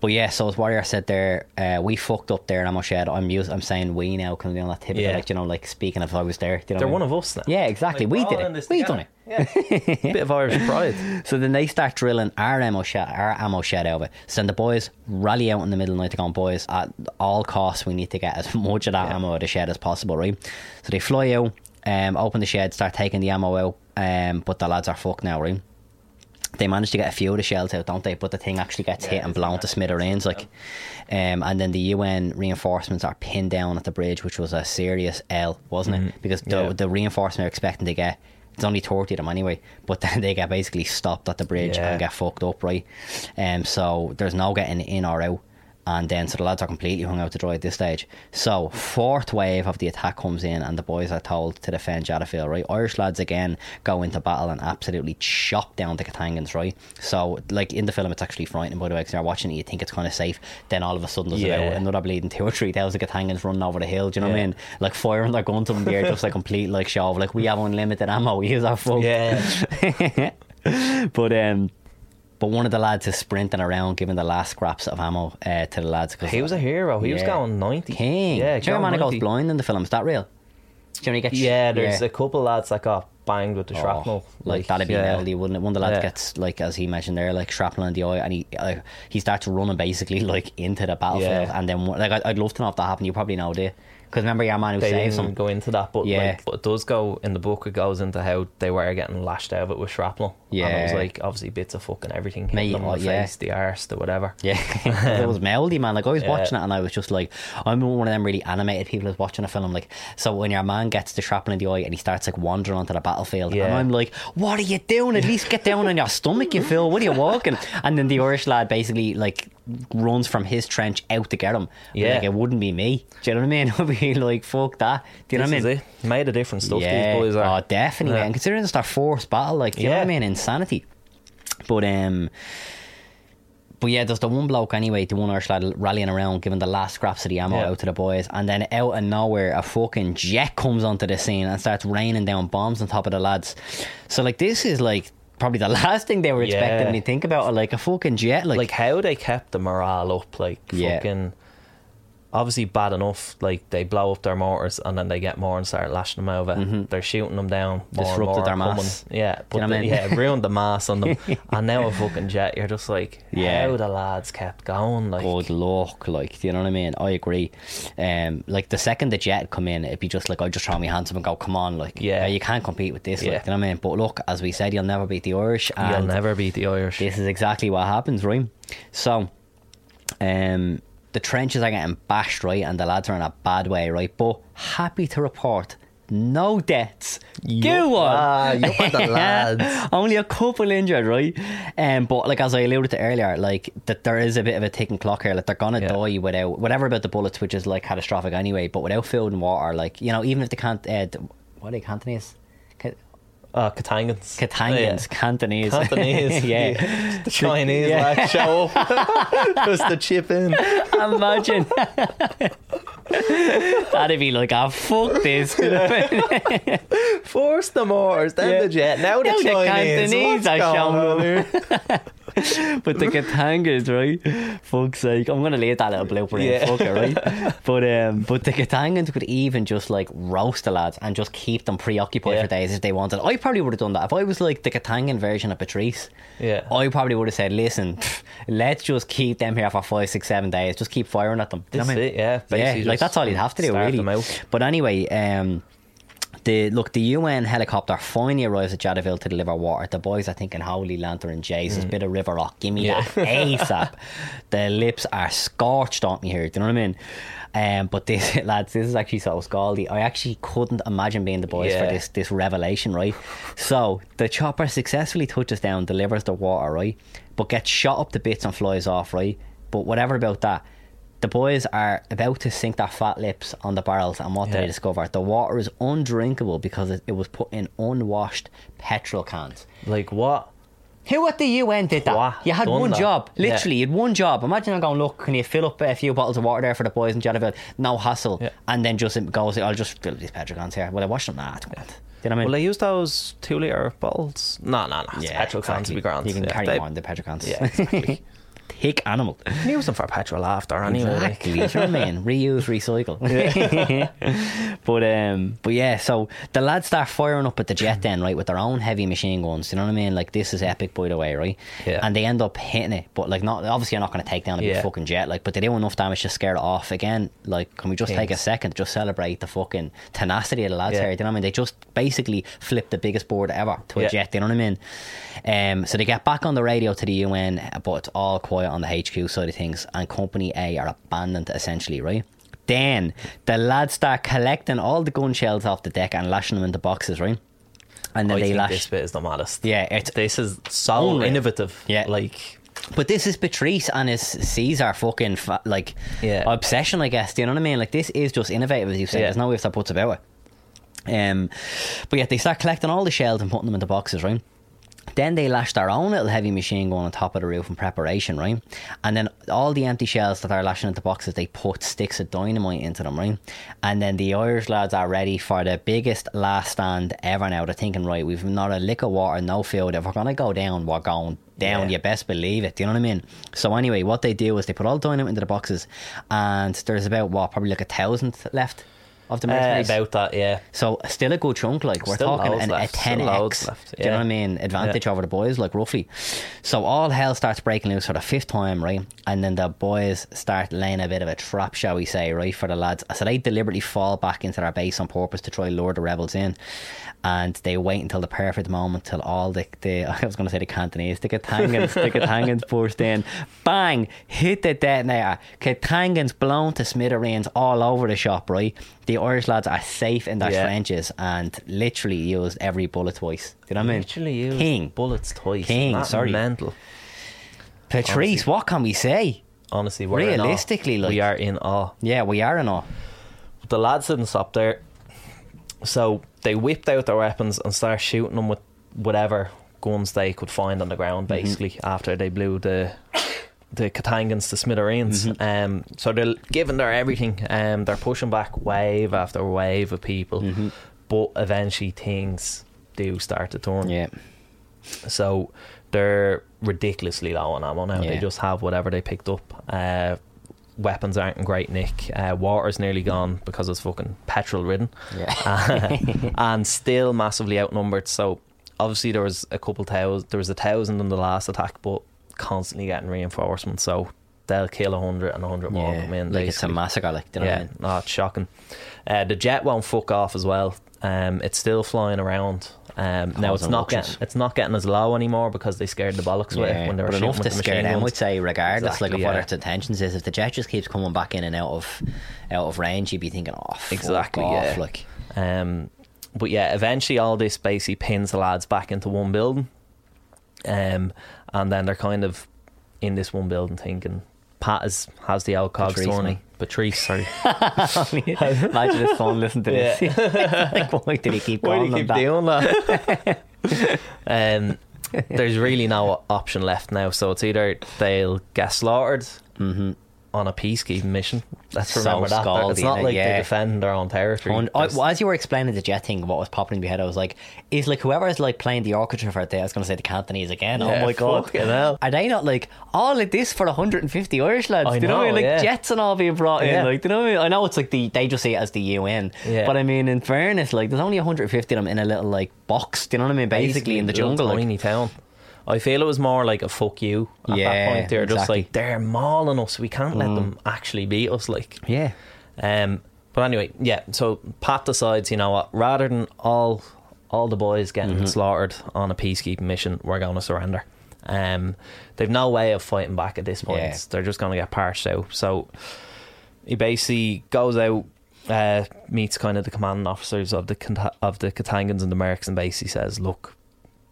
But yeah, so as Warren said there, uh, we fucked up there in Ammo Shed. I'm used, I'm saying we now because you know that typical Yeah. like you know like speaking if I was there. You know They're I one of us now. Yeah, exactly. Like, we did it. We done it. together. Yeah. *laughs* Bit of Irish pride. So then they start drilling our ammo shed, our ammo shed out of it. So then the boys rally out in the middle of the night to go, boys, at all costs, we need to get as *laughs* much of that Yeah. ammo out of the shed as possible, right? So they fly out, um, open the shed, start taking the ammo out, um, but the lads are fucked now, right? They manage to get a few of the shells out, don't they? But the thing actually gets hit and blown to smithereens, like. Um, and then the UN reinforcements are pinned down at the bridge, which was a serious L, wasn't it? Because the, Mm-hmm. Yeah. the reinforcement are expecting to get it's only 30 of them anyway, but *laughs* then they get basically stopped at the bridge Yeah. and get fucked up, right? Um, so there's no getting in or out. And then, so the lads are completely hung out to dry at this stage. So, fourth wave of the attack comes in, and the boys are told to defend Jadotville, right? Irish lads again go into battle and absolutely chop down the Katangans, right? So, like in the film, it's actually frightening, by the way, because you're watching it, you think it's kind of safe. Then all of a sudden, there's Yeah. about another bleeding two or three thousand Katangans running over the hill. Do you know what I mean? Like firing their guns on there, just like complete like show of like we have unlimited ammo. *laughs* We use our full Yeah. *laughs* but um, but one of the lads is sprinting around, giving the last scraps of ammo uh, to the lads. 'cause- he was a hero. He was going 90. king. Yeah, do you know going man goes 90. blind in the film? Is that real? Do you know gets Yeah, there's a couple lads that got banged with the Oh, shrapnel. like, that'd be yeah. melody, wouldn't it? One of the lads Yeah. gets like as he mentioned there, like shrapnel in the eye, and he uh, he starts running basically *laughs* like into the battlefield, Yeah. and then like I'd, I'd love to know if that happened. You probably know, do Because remember your man who They saved didn't him. go into that, but Yeah. like, but it does go in the book. It goes into how they were getting lashed out of it with shrapnel. and it was Yeah. like obviously bits of fucking everything. Mate, hitting them oh, in the yeah. face, the arse, the whatever. Yeah, *laughs* it was melody, man. Like I was *laughs* Yeah. watching it, and I was just like, I'm one of them really animated people who's watching a film. Like, so when your man gets the shrapnel in the eye and he starts like wandering onto the battlefield, yeah. and I'm like, what are you doing? At least get down on your stomach, you fool. What are you walking? And then the Irish lad basically like runs from his trench out to get him. Yeah. like it wouldn't be me. Do you know what I mean? *laughs* I'd be like, fuck that. Do you know This what I mean? it. Made a different stuff. Yeah, These boys are. Oh, definitely. Yeah. And considering it's their fourth battle, like, do you know what I mean? Insanity. But um, but yeah, there's the one bloke anyway, the one Irish lad rallying around, giving the last scraps of the ammo Yeah. out to the boys, and then out of nowhere, a fucking jet comes onto the scene and starts raining down bombs on top of the lads. So like, this is like probably the *laughs* last thing they were expecting Yeah. when you think about it, like a fucking jet, like, like how they kept the morale up. Like Yeah. fucking. Obviously bad enough. Like they blow up their mortars and then they get more and start lashing them over. They're shooting them down. More and Mm-hmm. Disrupted more their mass. Yeah, but know what I mean? yeah, ruined the mass on them. *laughs* and now a fucking jet. You're just like, Yeah. how the lads kept going. Like, good luck. Like, do you know what I mean? I agree. Um, like the second the jet come in, it'd be just like I just throw my hands up and go, "Come on!" Like, Yeah. you can't compete with this. Yeah. Like, you know what I mean? But look, as we said, you'll never beat the Irish. you'll never beat the Irish. This is exactly what happens, right? So, um, the trenches are getting bashed, right, and the lads are in a bad way, right. But happy to report. No deaths. Go on. Ah, the *laughs* lads. Only a couple injured, right? Um, but like as I alluded to earlier, like that there is a bit of a ticking clock here. Like they're gonna Yeah. die without whatever about the bullets, which is like catastrophic anyway. But without food and water, like you know, even if they can't, uh, what are they Cantonese? Uh, Katangans. Katangans, Cantonese, Cantonese. *laughs* yeah. *laughs* The Chinese Yeah. like show up. *laughs* Just the chip in. Imagine. That'd be like, ah, fuck this. Force the mortars, then Yeah. the jet, now the Now the Chinese. Cantonese What's are going showing on up. here? but the Katangas, right? Fuck's sake. I'm gonna leave that little blooper in, Yeah. fuck it, right? *laughs* But um but the Katangans could even just like roast the lads and just keep them preoccupied Yeah. for days if they wanted. I probably would have done that. If I was like the Katangan version of Patrice, Yeah. I probably would have said, Listen, pff, *laughs* let's just keep them here for five, six, seven days. Just keep firing at them. That's I mean? it, yeah. Yeah, like that's all you'd have to do, really. But anyway, um, the look, the UN helicopter finally arrives at Jadotville to deliver water. The boys are thinking, "Holy lantern, Jesus, bit of river rock, give me Mm. Yeah. *laughs* that ASAP." the lips are scorched on me here. Do you know what I mean? Um, but this *laughs* lads, this is actually so scaldy. I actually couldn't imagine being the boys for this this revelation, right? So the chopper successfully touches down, delivers the water, right? But gets shot up to bits and flies off, right? But whatever about that. The boys are about to sink their fat lips on the barrels, and what Yeah. they discover the water is undrinkable because it, it was put in unwashed petrol cans. Like what? Who at the UN did that? What? You had one that? job, Yeah. literally. You had one job. Imagine I'm going, look, can you fill up a few bottles of water there for the boys in Jadotville? No hassle. Yeah. And then just it goes, I'll just fill up these petrol cans here. Well, I washed them. Nah. Do you know what I mean? Will they use those two litre bottles? No, no, no. yeah, petrol cans exactly. would be grand. You can yeah, carry they, them on the petrol cans. Yeah, exactly. *laughs* Thick animal. use them for petrol after anyway. Exactly. Do you know what I mean? *laughs* Reuse, recycle. *laughs* but um, but yeah. So the lads start firing up at the jet then, right, with their own heavy machine guns. You know what I mean? Like this is epic, by the way, right? Yeah. And they end up hitting it, but like not obviously you're not going to take down a big Yeah. fucking jet, like, but they do enough damage to scare it off. Again, like, can we just take a second to just celebrate the fucking tenacity of the lads Yeah. here? Do you know what I mean? They just basically flipped the biggest board ever to a Yeah. jet. You know what I mean? Um, so they get back on the radio to the UN, but it's all quiet on the HQ side of things, and Company A are abandoned essentially, right? Then the lads start collecting all the gun shells off the deck and lashing them into boxes, right? And then I they think lash. this bit is the maddest. Yeah, it's This is so Unreal. innovative. Yeah. Like, But this is Patrice and his Caesar fucking fa- like Yeah. obsession, I guess. Do you know what I mean? Like this is just innovative, as you say. Yeah. There's no ifs or buts about it. Um, but yet they start collecting all the shells and putting them into boxes, right? Then they lash their own little heavy machine gun on top of the roof in preparation, right? And then all the empty shells that are lashing into boxes, they put sticks of dynamite into them, right? And then the Irish lads are ready for the biggest last stand ever now. They're thinking, right, we've not a lick of water, no food. If we're going to go down, we're going down. Yeah. You best believe it. Do you know what I mean? So anyway, what they do is they put all the dynamite into the boxes, and there's about, what, probably like a thousand left of the uh, about that, yeah. So still a good chunk, like we're Still talking an, left, a ten x. left, Do you know what I mean? Advantage over the boys, like roughly. So all hell starts breaking loose for the fifth time, right? And then the boys start laying a bit of a trap, shall we say, right, for the lads. So they deliberately fall back into their base on purpose to try and lure the rebels in. And they wait until the perfect moment till all the, the *laughs* I was going to say the Cantonese, the Katangans, the Katangans *laughs* burst in, bang, hit the detonator. Katangans blown to smithereens all over the shop, right? The Irish lads are safe in their Yeah. trenches and literally used every bullet twice. Do you know what I mean? Literally used King. bullets twice. King, Not sorry. mental. Patrice, honestly. what can we say? Honestly, we're in awe. Realistically, like- we are in awe. Yeah, we are in awe. The lads didn't stop there, so they whipped out their weapons and started shooting them with whatever guns they could find on the ground. Mm-hmm. Basically, after they blew the the Katangans to smithereens. Mm-hmm. Um, so they're giving their everything. Um, they're pushing back wave after wave of people, Mm-hmm. but eventually things do start to turn. Yeah. So they're ridiculously low on ammo now. Yeah. They just have whatever they picked up. Uh, weapons aren't in great nick. Uh, water's nearly gone because it's fucking petrol ridden. Yeah. *laughs* *laughs* and still massively outnumbered. So obviously there was a couple thousand. There was a thousand in the last attack, but constantly getting reinforcements. So they'll kill a hundred and a hundred more yeah. come in. like it's a massacre. Like, do you know yeah, what I mean? it's shocking. Uh, the jet won't fuck off as well. Um, it's still flying around. Um, now it's not getting it's not getting as low anymore because they scared the bollocks with it when they were shooting enough with to the scare them, would say, regardless Exactly, like of what its intentions is. If the jet just keeps coming back in and out of out of range, you'd be thinking, oh, Exactly, off, yeah. Like, Um, but yeah, eventually all this basically pins the lads back into one building. Um, and then they're kind of in this one building thinking, Pat is, has the old cogs Patrice. Patrice, sorry. *laughs* imagine his son listen to this. *laughs* like, why did he keep Why calling keep that? doing that? *laughs* um, there's really no option left now. So it's either they'll get slaughtered on a peacekeeping mission. Let's So remember that. scaldy, It's not like Yeah. they defend their own territory. And I, well, as you were explaining the jet thing, what was popping in my head, I was like, is like whoever is like playing the orchestra for it, I was going to say the Cantonese again. Oh yeah, oh my god, hell. are they not like oh, all of this for 150 Irish lads? I do you know, what I mean? know, Like yeah. jets and all being brought in. Like, do you know what I mean? I know it's like the they just see it as the UN, Yeah. but I mean, in fairness, like there's only 150 of them in a little like box. Do you know what I mean? Basically, in the jungle. Like, tiny town. I feel it was more like a fuck you at Yeah, that point. They're just like they're mauling us. We can't let them actually beat us. Like, yeah, um, but anyway, yeah. So Pat decides, you know what? Rather than all all the boys getting Mm-hmm. slaughtered on a peacekeeping mission, we're going to surrender. Um, they've no way of fighting back at this point. Yeah. They're just going to get parched out. So he basically goes out, uh, meets kind of the commanding officers of the of the Katangans and the Mercs, and basically says, "Look,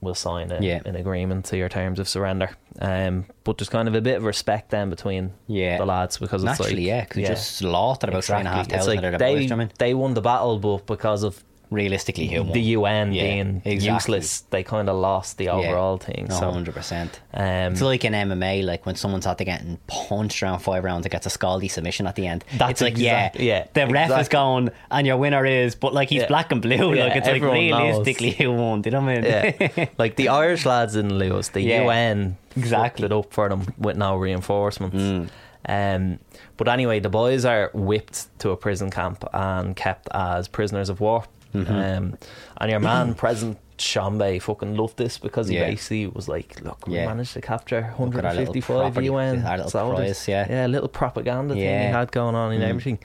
we'll sign a, Yeah. an agreement to your terms of surrender." Um, but there's kind of a bit of respect then between Yeah. the lads because it's naturally, like, yeah, because just slaughtered about three and a half Exactly. It's like they, boys. you know I mean? they won the battle, but because of Realistically, won? the UN Yeah, being exactly. useless, they kind of lost the overall thing. So, hundred percent. um, It's like in MMA, like when someone's after getting punched around five rounds, it gets a scaldy submission at the end. That's it's like, exact- yeah, yeah, the ref is exactly. going, and your winner is, but like he's Yeah. black and blue. Yeah, like it's like knows. realistically who won. Do you know what I mean? yeah, *laughs* like the Irish lads didn't lose. The Yeah. UN Exactly. it up for them with no reinforcements. Mm. Um, but anyway, the boys are whipped to a prison camp and kept as prisoners of war. Mm-hmm. Um, and your man, *clears throat* President Tshombe, fucking loved this because he Yeah. basically was like, "Look, we Yeah. managed to capture at our little 155 property, UN soldiers." yeah. yeah, a little propaganda thing Yeah. he had going on and Mm. everything.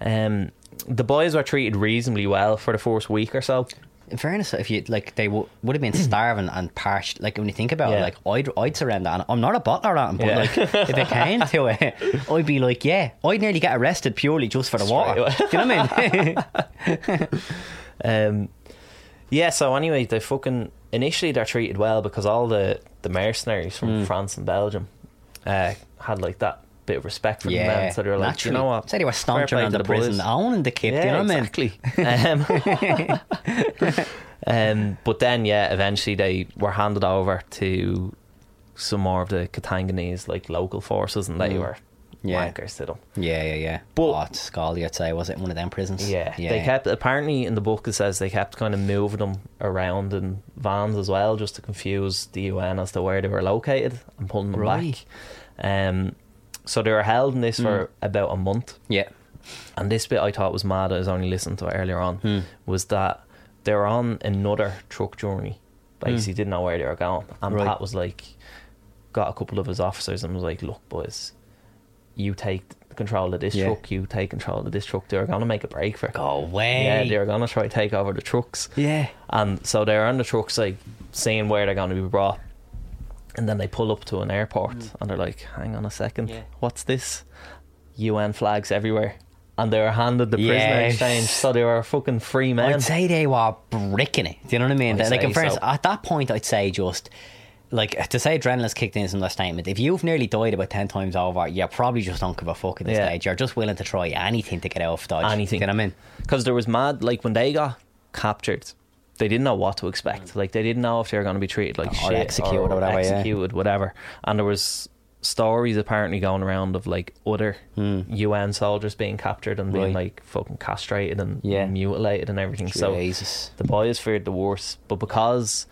Um, the boys were treated reasonably well for the first week or so. In fairness, if you like, they w- would have been *clears throat* starving and parched. Like when you think about it, like I'd I'd surrender. And I'm not a bottler, at but Yeah. like if it came to it, *laughs* I'd be like, yeah, I'd nearly get arrested purely just for the water. away. Do you know what I mean? *laughs* *laughs* Um, yeah, so anyway, they fucking initially they're treated well because all the the mercenaries from Hmm. France and Belgium uh, had like that bit of respect for the yeah, men. So they were like, naturally. you know what? Said they were staunch around to the, prison, boys. owning the kip. Yeah, you know exactly. *laughs* um, *laughs* um, but then, yeah, eventually they were handed over to some more of the Katanganese, like local forces, and they were Hmm. Yeah. wankers to them. Yeah, yeah, yeah. But- oh, it's I'd say. Was it one of them prisons? Yeah, yeah. they kept apparently in the book it says they kept kind of moving them around in vans as well, just to confuse the UN as to where they were located and pulling them Right. back. Um, so they were held in this for about a month, Yeah. and this bit I thought was mad. I was only listening to it earlier on. Hmm. Was that they were on another truck journey, basically didn't know where they were going, and Hmm. Right. Pat was like, got a couple of his officers and was like, "Look, boys, you take control of this Yeah. truck. You take control of this truck. They're gonna make a break for it." Go away. Yeah, they're gonna try to take over the trucks. Yeah. And so they're on the trucks, like seeing where they're gonna be brought. And then they pull up to an airport and they're like, hang on a second, Mm. Yeah. what's this? UN flags everywhere. And they were handed the prisoner Yes. exchange, so they were fucking free men. I'd say they were bricking it. Do you know what I mean? I'd like in fairness, so. at that point, I'd say just like to say adrenaline's kicked in is another statement. If you've nearly died about ten times over, you probably just don't give a fuck at this Yeah. stage. You're just willing to try anything to get out of Dodge. Anything. You know what I mean? Because there was mad, like when they got captured, they didn't know what to expect. Like they didn't know if they were going to be treated like Or shit executed or whatever, yeah. executed, whatever. And there was stories apparently going around of like other UN soldiers being captured and being Hmm. Right. like fucking castrated and Yeah. mutilated and everything. So the boys feared the worst, but because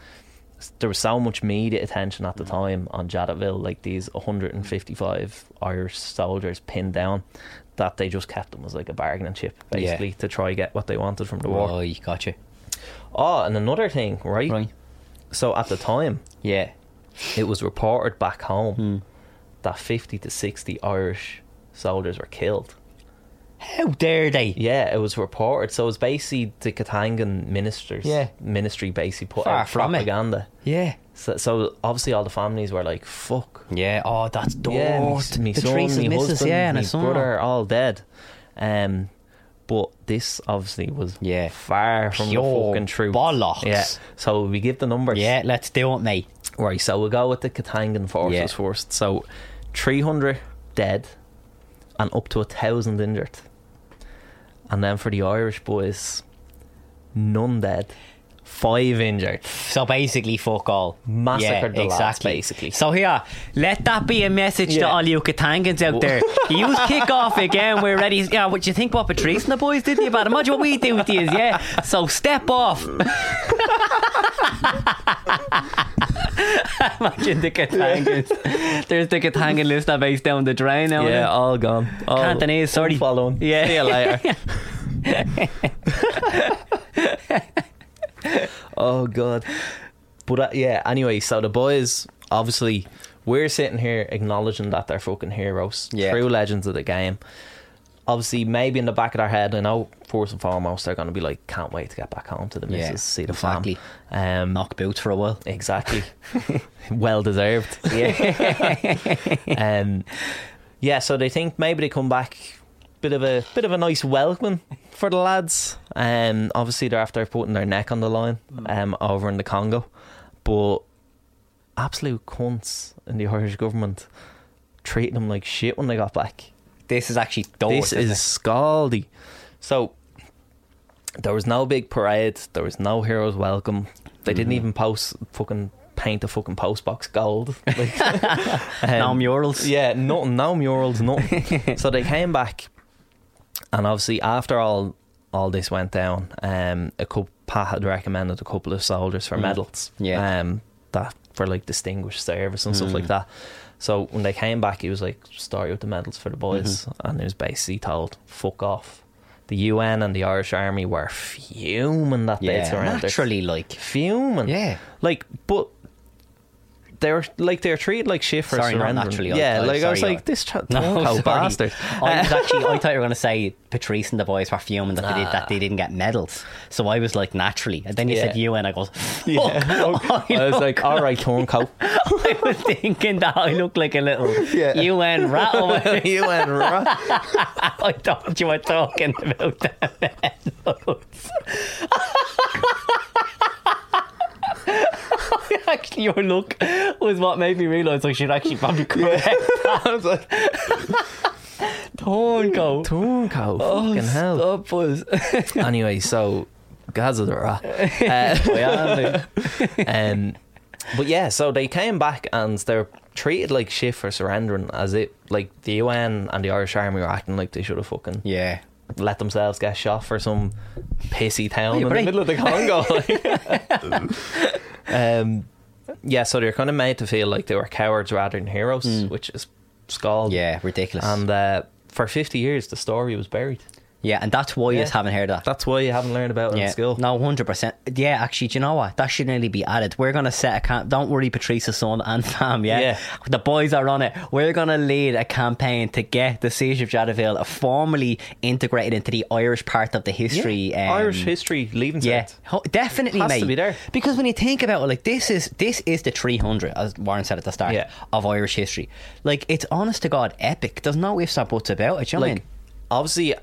there was so much media attention at the time on Jadotville, like these 155 Irish soldiers pinned down, that they just kept them as like a bargaining chip, Yeah. basically, to try get what they wanted from the war. Right, gotcha. Oh, and another thing, right? Right. So at the time, Yeah. it was reported back home Hmm. that 50 to 60 Irish soldiers were killed. How dare they? Yeah, it was reported. So it was basically the Katangan ministers, Yeah. ministry basically put Far out from propaganda. Yeah. So, so obviously all the families were like, "Fuck, Yeah. Oh, that's dirt. yeah, me, me the son, me missus, husband, yeah, and son. brother, all dead." Um, but this obviously was Yeah. far from Pure the fucking truth. bollocks. Yeah. So we give the numbers. Yeah, let's do it, mate. Right. So we'll go with the Katangan forces Yeah. first. So three hundred dead, and up to a thousand injured. And then for the Irish boys, none dead, five injured. So basically, fuck all. Massacred yeah, the lads, exactly. basically. So here, let that be a message to all you Katangans out there. *laughs* You kick off again. We're ready. Yeah, what you think? What Patrice and the boys did to you about? Imagine what we do to you. Yeah. So step off. *laughs* Imagine the Katangans. There's the Katangan list that base down the drain now. Yeah, all gone. All Cantonese, sorry. Following. Yeah. See you later. *laughs* *laughs* oh god. But uh, yeah. Anyway, so the boys obviously we're sitting here acknowledging that they're fucking heroes, Yeah. true legends of the game. Obviously, maybe in the back of their head, I know first and foremost they're going to be like, can't wait to get back home to the Yeah, missus, see the exactly. fam. Um, Knock boots for a while. Exactly. *laughs* well deserved. Yeah. *laughs* Um, yeah, so they think maybe they come back bit of a bit of a nice welcome for the lads. Um, obviously they're after putting their neck on the line um, over in the Congo, but absolute cunts in the Irish government treating them like shit when they got back. this is actually dope. this is scaldy. So there was no big parade. There was no heroes welcome. They didn't even post fucking paint the fucking post box gold. *laughs* Like, no um, murals. yeah, nothing, no murals, nothing. *laughs* so they came back, and obviously after all all this went down, um, a couple Pat had recommended a couple of soldiers for medals, Mm. Yeah. Mm. um, that for like distinguished service and stuff like that. So when they came back, he was like, "Start with the medals for the boys," Mm-hmm. and he was basically told, "Fuck off." The UN and the Irish Army were fuming that Yeah, surrendered. naturally, like. fuming. Yeah. like but they were like they were treated like shit for Sorry, not naturally. Yeah, I- like I was like this ch- No, *laughs* sorry. bastard. *laughs* I was actually, I thought you were going to say Patrice and the boys were fuming that they did that they didn't get medals. So I was like, naturally. And then you said Yeah. you, and I goes, *laughs* Yeah. I, I was like, all right, turncoat. I was thinking that I look like a little Yeah. UN rat. went right. I thought you were talking about the medals. *laughs* actually, your look was what made me realise I should actually probably correct. *laughs* I was like, Turncoat. turncoat. Oh, fucking hell. Stop us. *laughs* Anyway, so Gaza the rat. Uh, um, but yeah, so they came back and they're treated like shit for surrendering, as it like the UN and the Irish Army were acting like they should have fucking Yeah. let themselves get shot for some pissy town Hey, in the middle of the Congo. Um, yeah, so they're kind of made to feel like they were cowards rather than heroes, which is scald. Mm. Yeah, ridiculous. And uh, for 50 years, the story was buried. Yeah, and that's why you Yeah. just haven't heard that. That's why you haven't learned about it yeah, in school. no, hundred percent. Yeah, actually, do you know what? That should nearly be added. We're gonna set a camp. Don't worry, Patrice's son and *laughs* fam. Yeah? Yeah. the boys are on it. We're gonna lead a campaign to get the siege of Jadotville formally integrated into the Irish part of the history. um, Irish history, leaving Yeah, Ho- definitely, Has mate. to be there. Because when you think about it, like this is this is the 300, as Warren said at the start, Yeah. of Irish history. Like it's honest to God epic. There's no ifs or buts about it. You know what I Like, mean? obviously,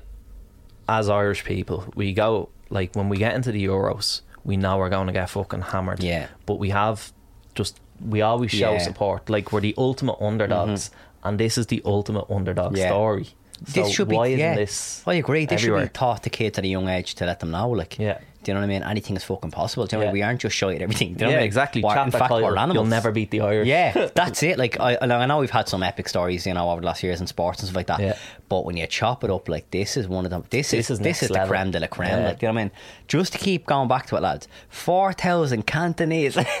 as Irish people, we go, like, when we get into the Euros, we know we're going to get fucking hammered. Yeah. But we have just, we always show Yeah. Mm-hmm. support. Like, we're the ultimate underdogs, and this is the ultimate underdog Yeah. story. So this should be. why isn't yeah, this? I agree. This everywhere? should be taught to kids at a young age to let them know. Like, Yeah. Do you know what I mean? Anything is fucking possible. Do you know what I mean? We aren't just shy at everything. Do you know yeah, what I mean? exactly. We're- Chat in fact, we're animals. You'll never beat the Irish. Yeah, *laughs* that's it. Like I, I know we've had some epic stories, you know, over the last years in sports and stuff like that. Yeah. But when you chop it up, like this is one of them. This, This is is this is the creme de la creme. Yeah. Like, do you know what I mean? Just to keep going back to it, lads. Four thousand Cantonese, *laughs* *laughs*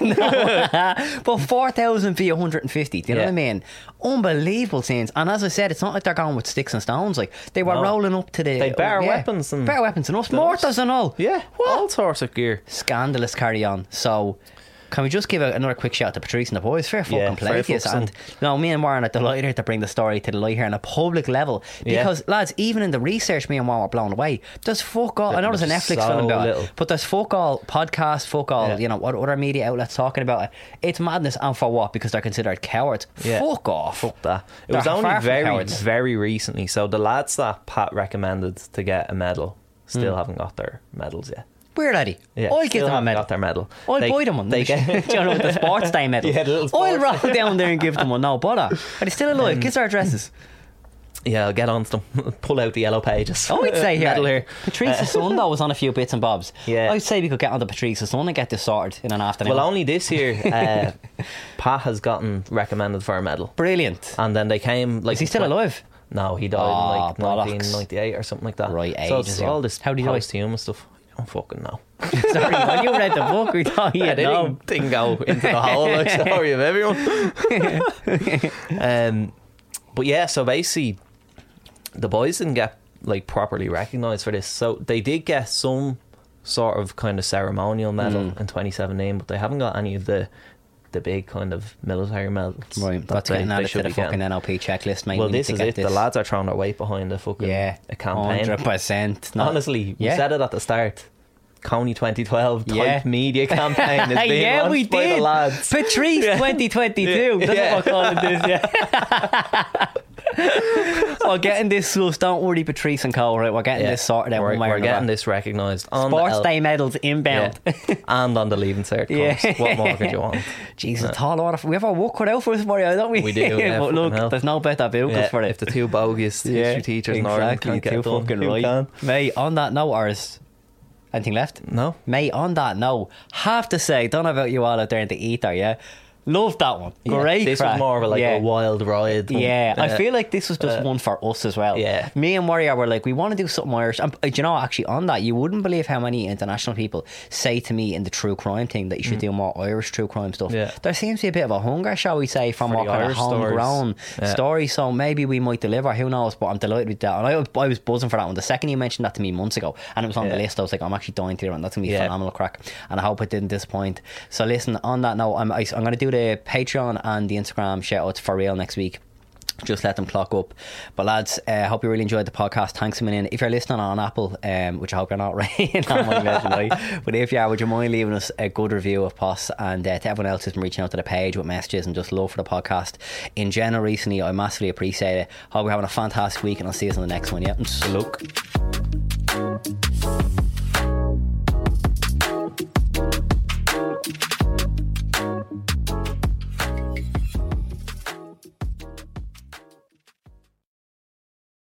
but four thousand v one hundred and fifty. Do you know Yeah. what I mean? Unbelievable scenes. And as I said, it's not like they're going with sticks and stones. Like they were No. rolling up to the They better yeah, weapons better weapons than us, us. mortars and all. Yeah, all sorts of gear. Scandalous carry on. So, can we just give a, another quick shout out to Patrice and the boys? Fair fucking Yeah, play to you. And you know, me and Warren are delighted to bring the story to the light here on a public level. Yeah. Because, lads, even in the research, me and Warren were blown away. There's fuck all. I know there's a Netflix so film about little. it, but there's fuck all podcast, fuck all, Yeah. you know, what other media outlets talking about it. It's madness. And for what? Because they're considered cowards. Yeah. Fuck off. Fuck that. It They're was only very, cowards. very recently. So the lads that Pat recommended to get a medal still Hmm. haven't got their medals yet. Weird, Eddie. Yeah, I'll give them a medal. Got their medal. I'll They- buy them one. They Do get, *laughs* you know, the sports day medal. *laughs* Yeah, the little I'll roll down there and give them one. No bother. Are they still alive? Um, give us our addresses. yeah, I'll get on to them. *laughs* Pull out the yellow pages. Oh, I'd say here. medal here. Patrice's uh, son, though, was on a few bits and bobs. Yeah. I'd say we could get on to Patrice's son and get this sorted in an afternoon. Well, only this year, uh, Pat has gotten recommended for a medal, Brilliant. and then they came like. Is he still alive? No, he died Oh, in like ah, bollocks. 1998 or something like that. Right, So ages it's all this How'd he die? post-human stuff. I don't fucking know. *laughs* Sorry, when you read the book, we thought he Yeah, had didn't, didn't go into the whole like, *laughs* story of everyone. *laughs* um, but yeah, so basically, the boys didn't get like properly recognised for this. So they did get some sort of kind of ceremonial medal Mm. in 2017, but they haven't got any of the the big kind of military medals. Right, that that's they- getting added to the fucking getting. NLP checklist, mate. Well, We this is it. The lads are throwing their weight behind the fucking Yeah, a campaign. hundred percent. Honestly, we Yeah. said it at the start. Kony 2012 type Yeah. media campaign is *laughs* being yeah, we by the did. lads. Patrice 2022. *laughs* That's what we're calling this. Yeah. *laughs* *laughs* we're getting this stuff. Don't worry, Patrice and Co. Right, we're getting Yeah. this sorted out. We're, one way we're getting this recognised on Sports the L- Day medals inbound. Yeah. and on the leaving cert course. Yeah. What more could you want? *laughs* Jesus, tall order. We have our work cut out for us, Mario, don't we? We do, *laughs* yeah, but look, hell. there's no better vehicles Yeah, for it. if the two bogus history teachers in Ireland exactly. can't get too it done, fucking right. can? Mate, on that note, ours. Anything left? No. Mate, on that note, have to say, don't know about you all out there in the ether, yeah? Love that one. Yeah, Great. This crack. was more of a, like yeah. a wild ride. Yeah, I feel like this was just uh, one for us as well. yeah. Me and Warren were like, we want to do something Irish. And, uh, do you know, actually, on that, you wouldn't believe how many international people say to me in the true crime thing that you should do more Irish true crime stuff. Mm. Yeah. There seems to be a bit of a hunger, shall we say, from For our kind of Irish homegrown stories. So maybe we might deliver. Who knows? But I'm delighted with that. And I, I was buzzing for that one. The second you mentioned that to me months ago, and it was on the list, I was like, I'm actually dying to hear it. And that's gonna be Yeah. phenomenal crack. And I hope it didn't disappoint. So listen, on that note, I'm I, I'm going to do the Patreon and the Instagram shout outs for real next week. Just let them clock up. But lads, I uh, hope you really enjoyed the podcast. Thanks a million. If you're listening on Apple, um, which I hope you're not, *laughs* right? But if you are, would you mind leaving us a good review of POS? And uh, to everyone else who's been reaching out to the page with messages and just love for the podcast in general recently, I massively appreciate it. Hope you're having a fantastic week and I'll see you on the next one. Yeah. Look.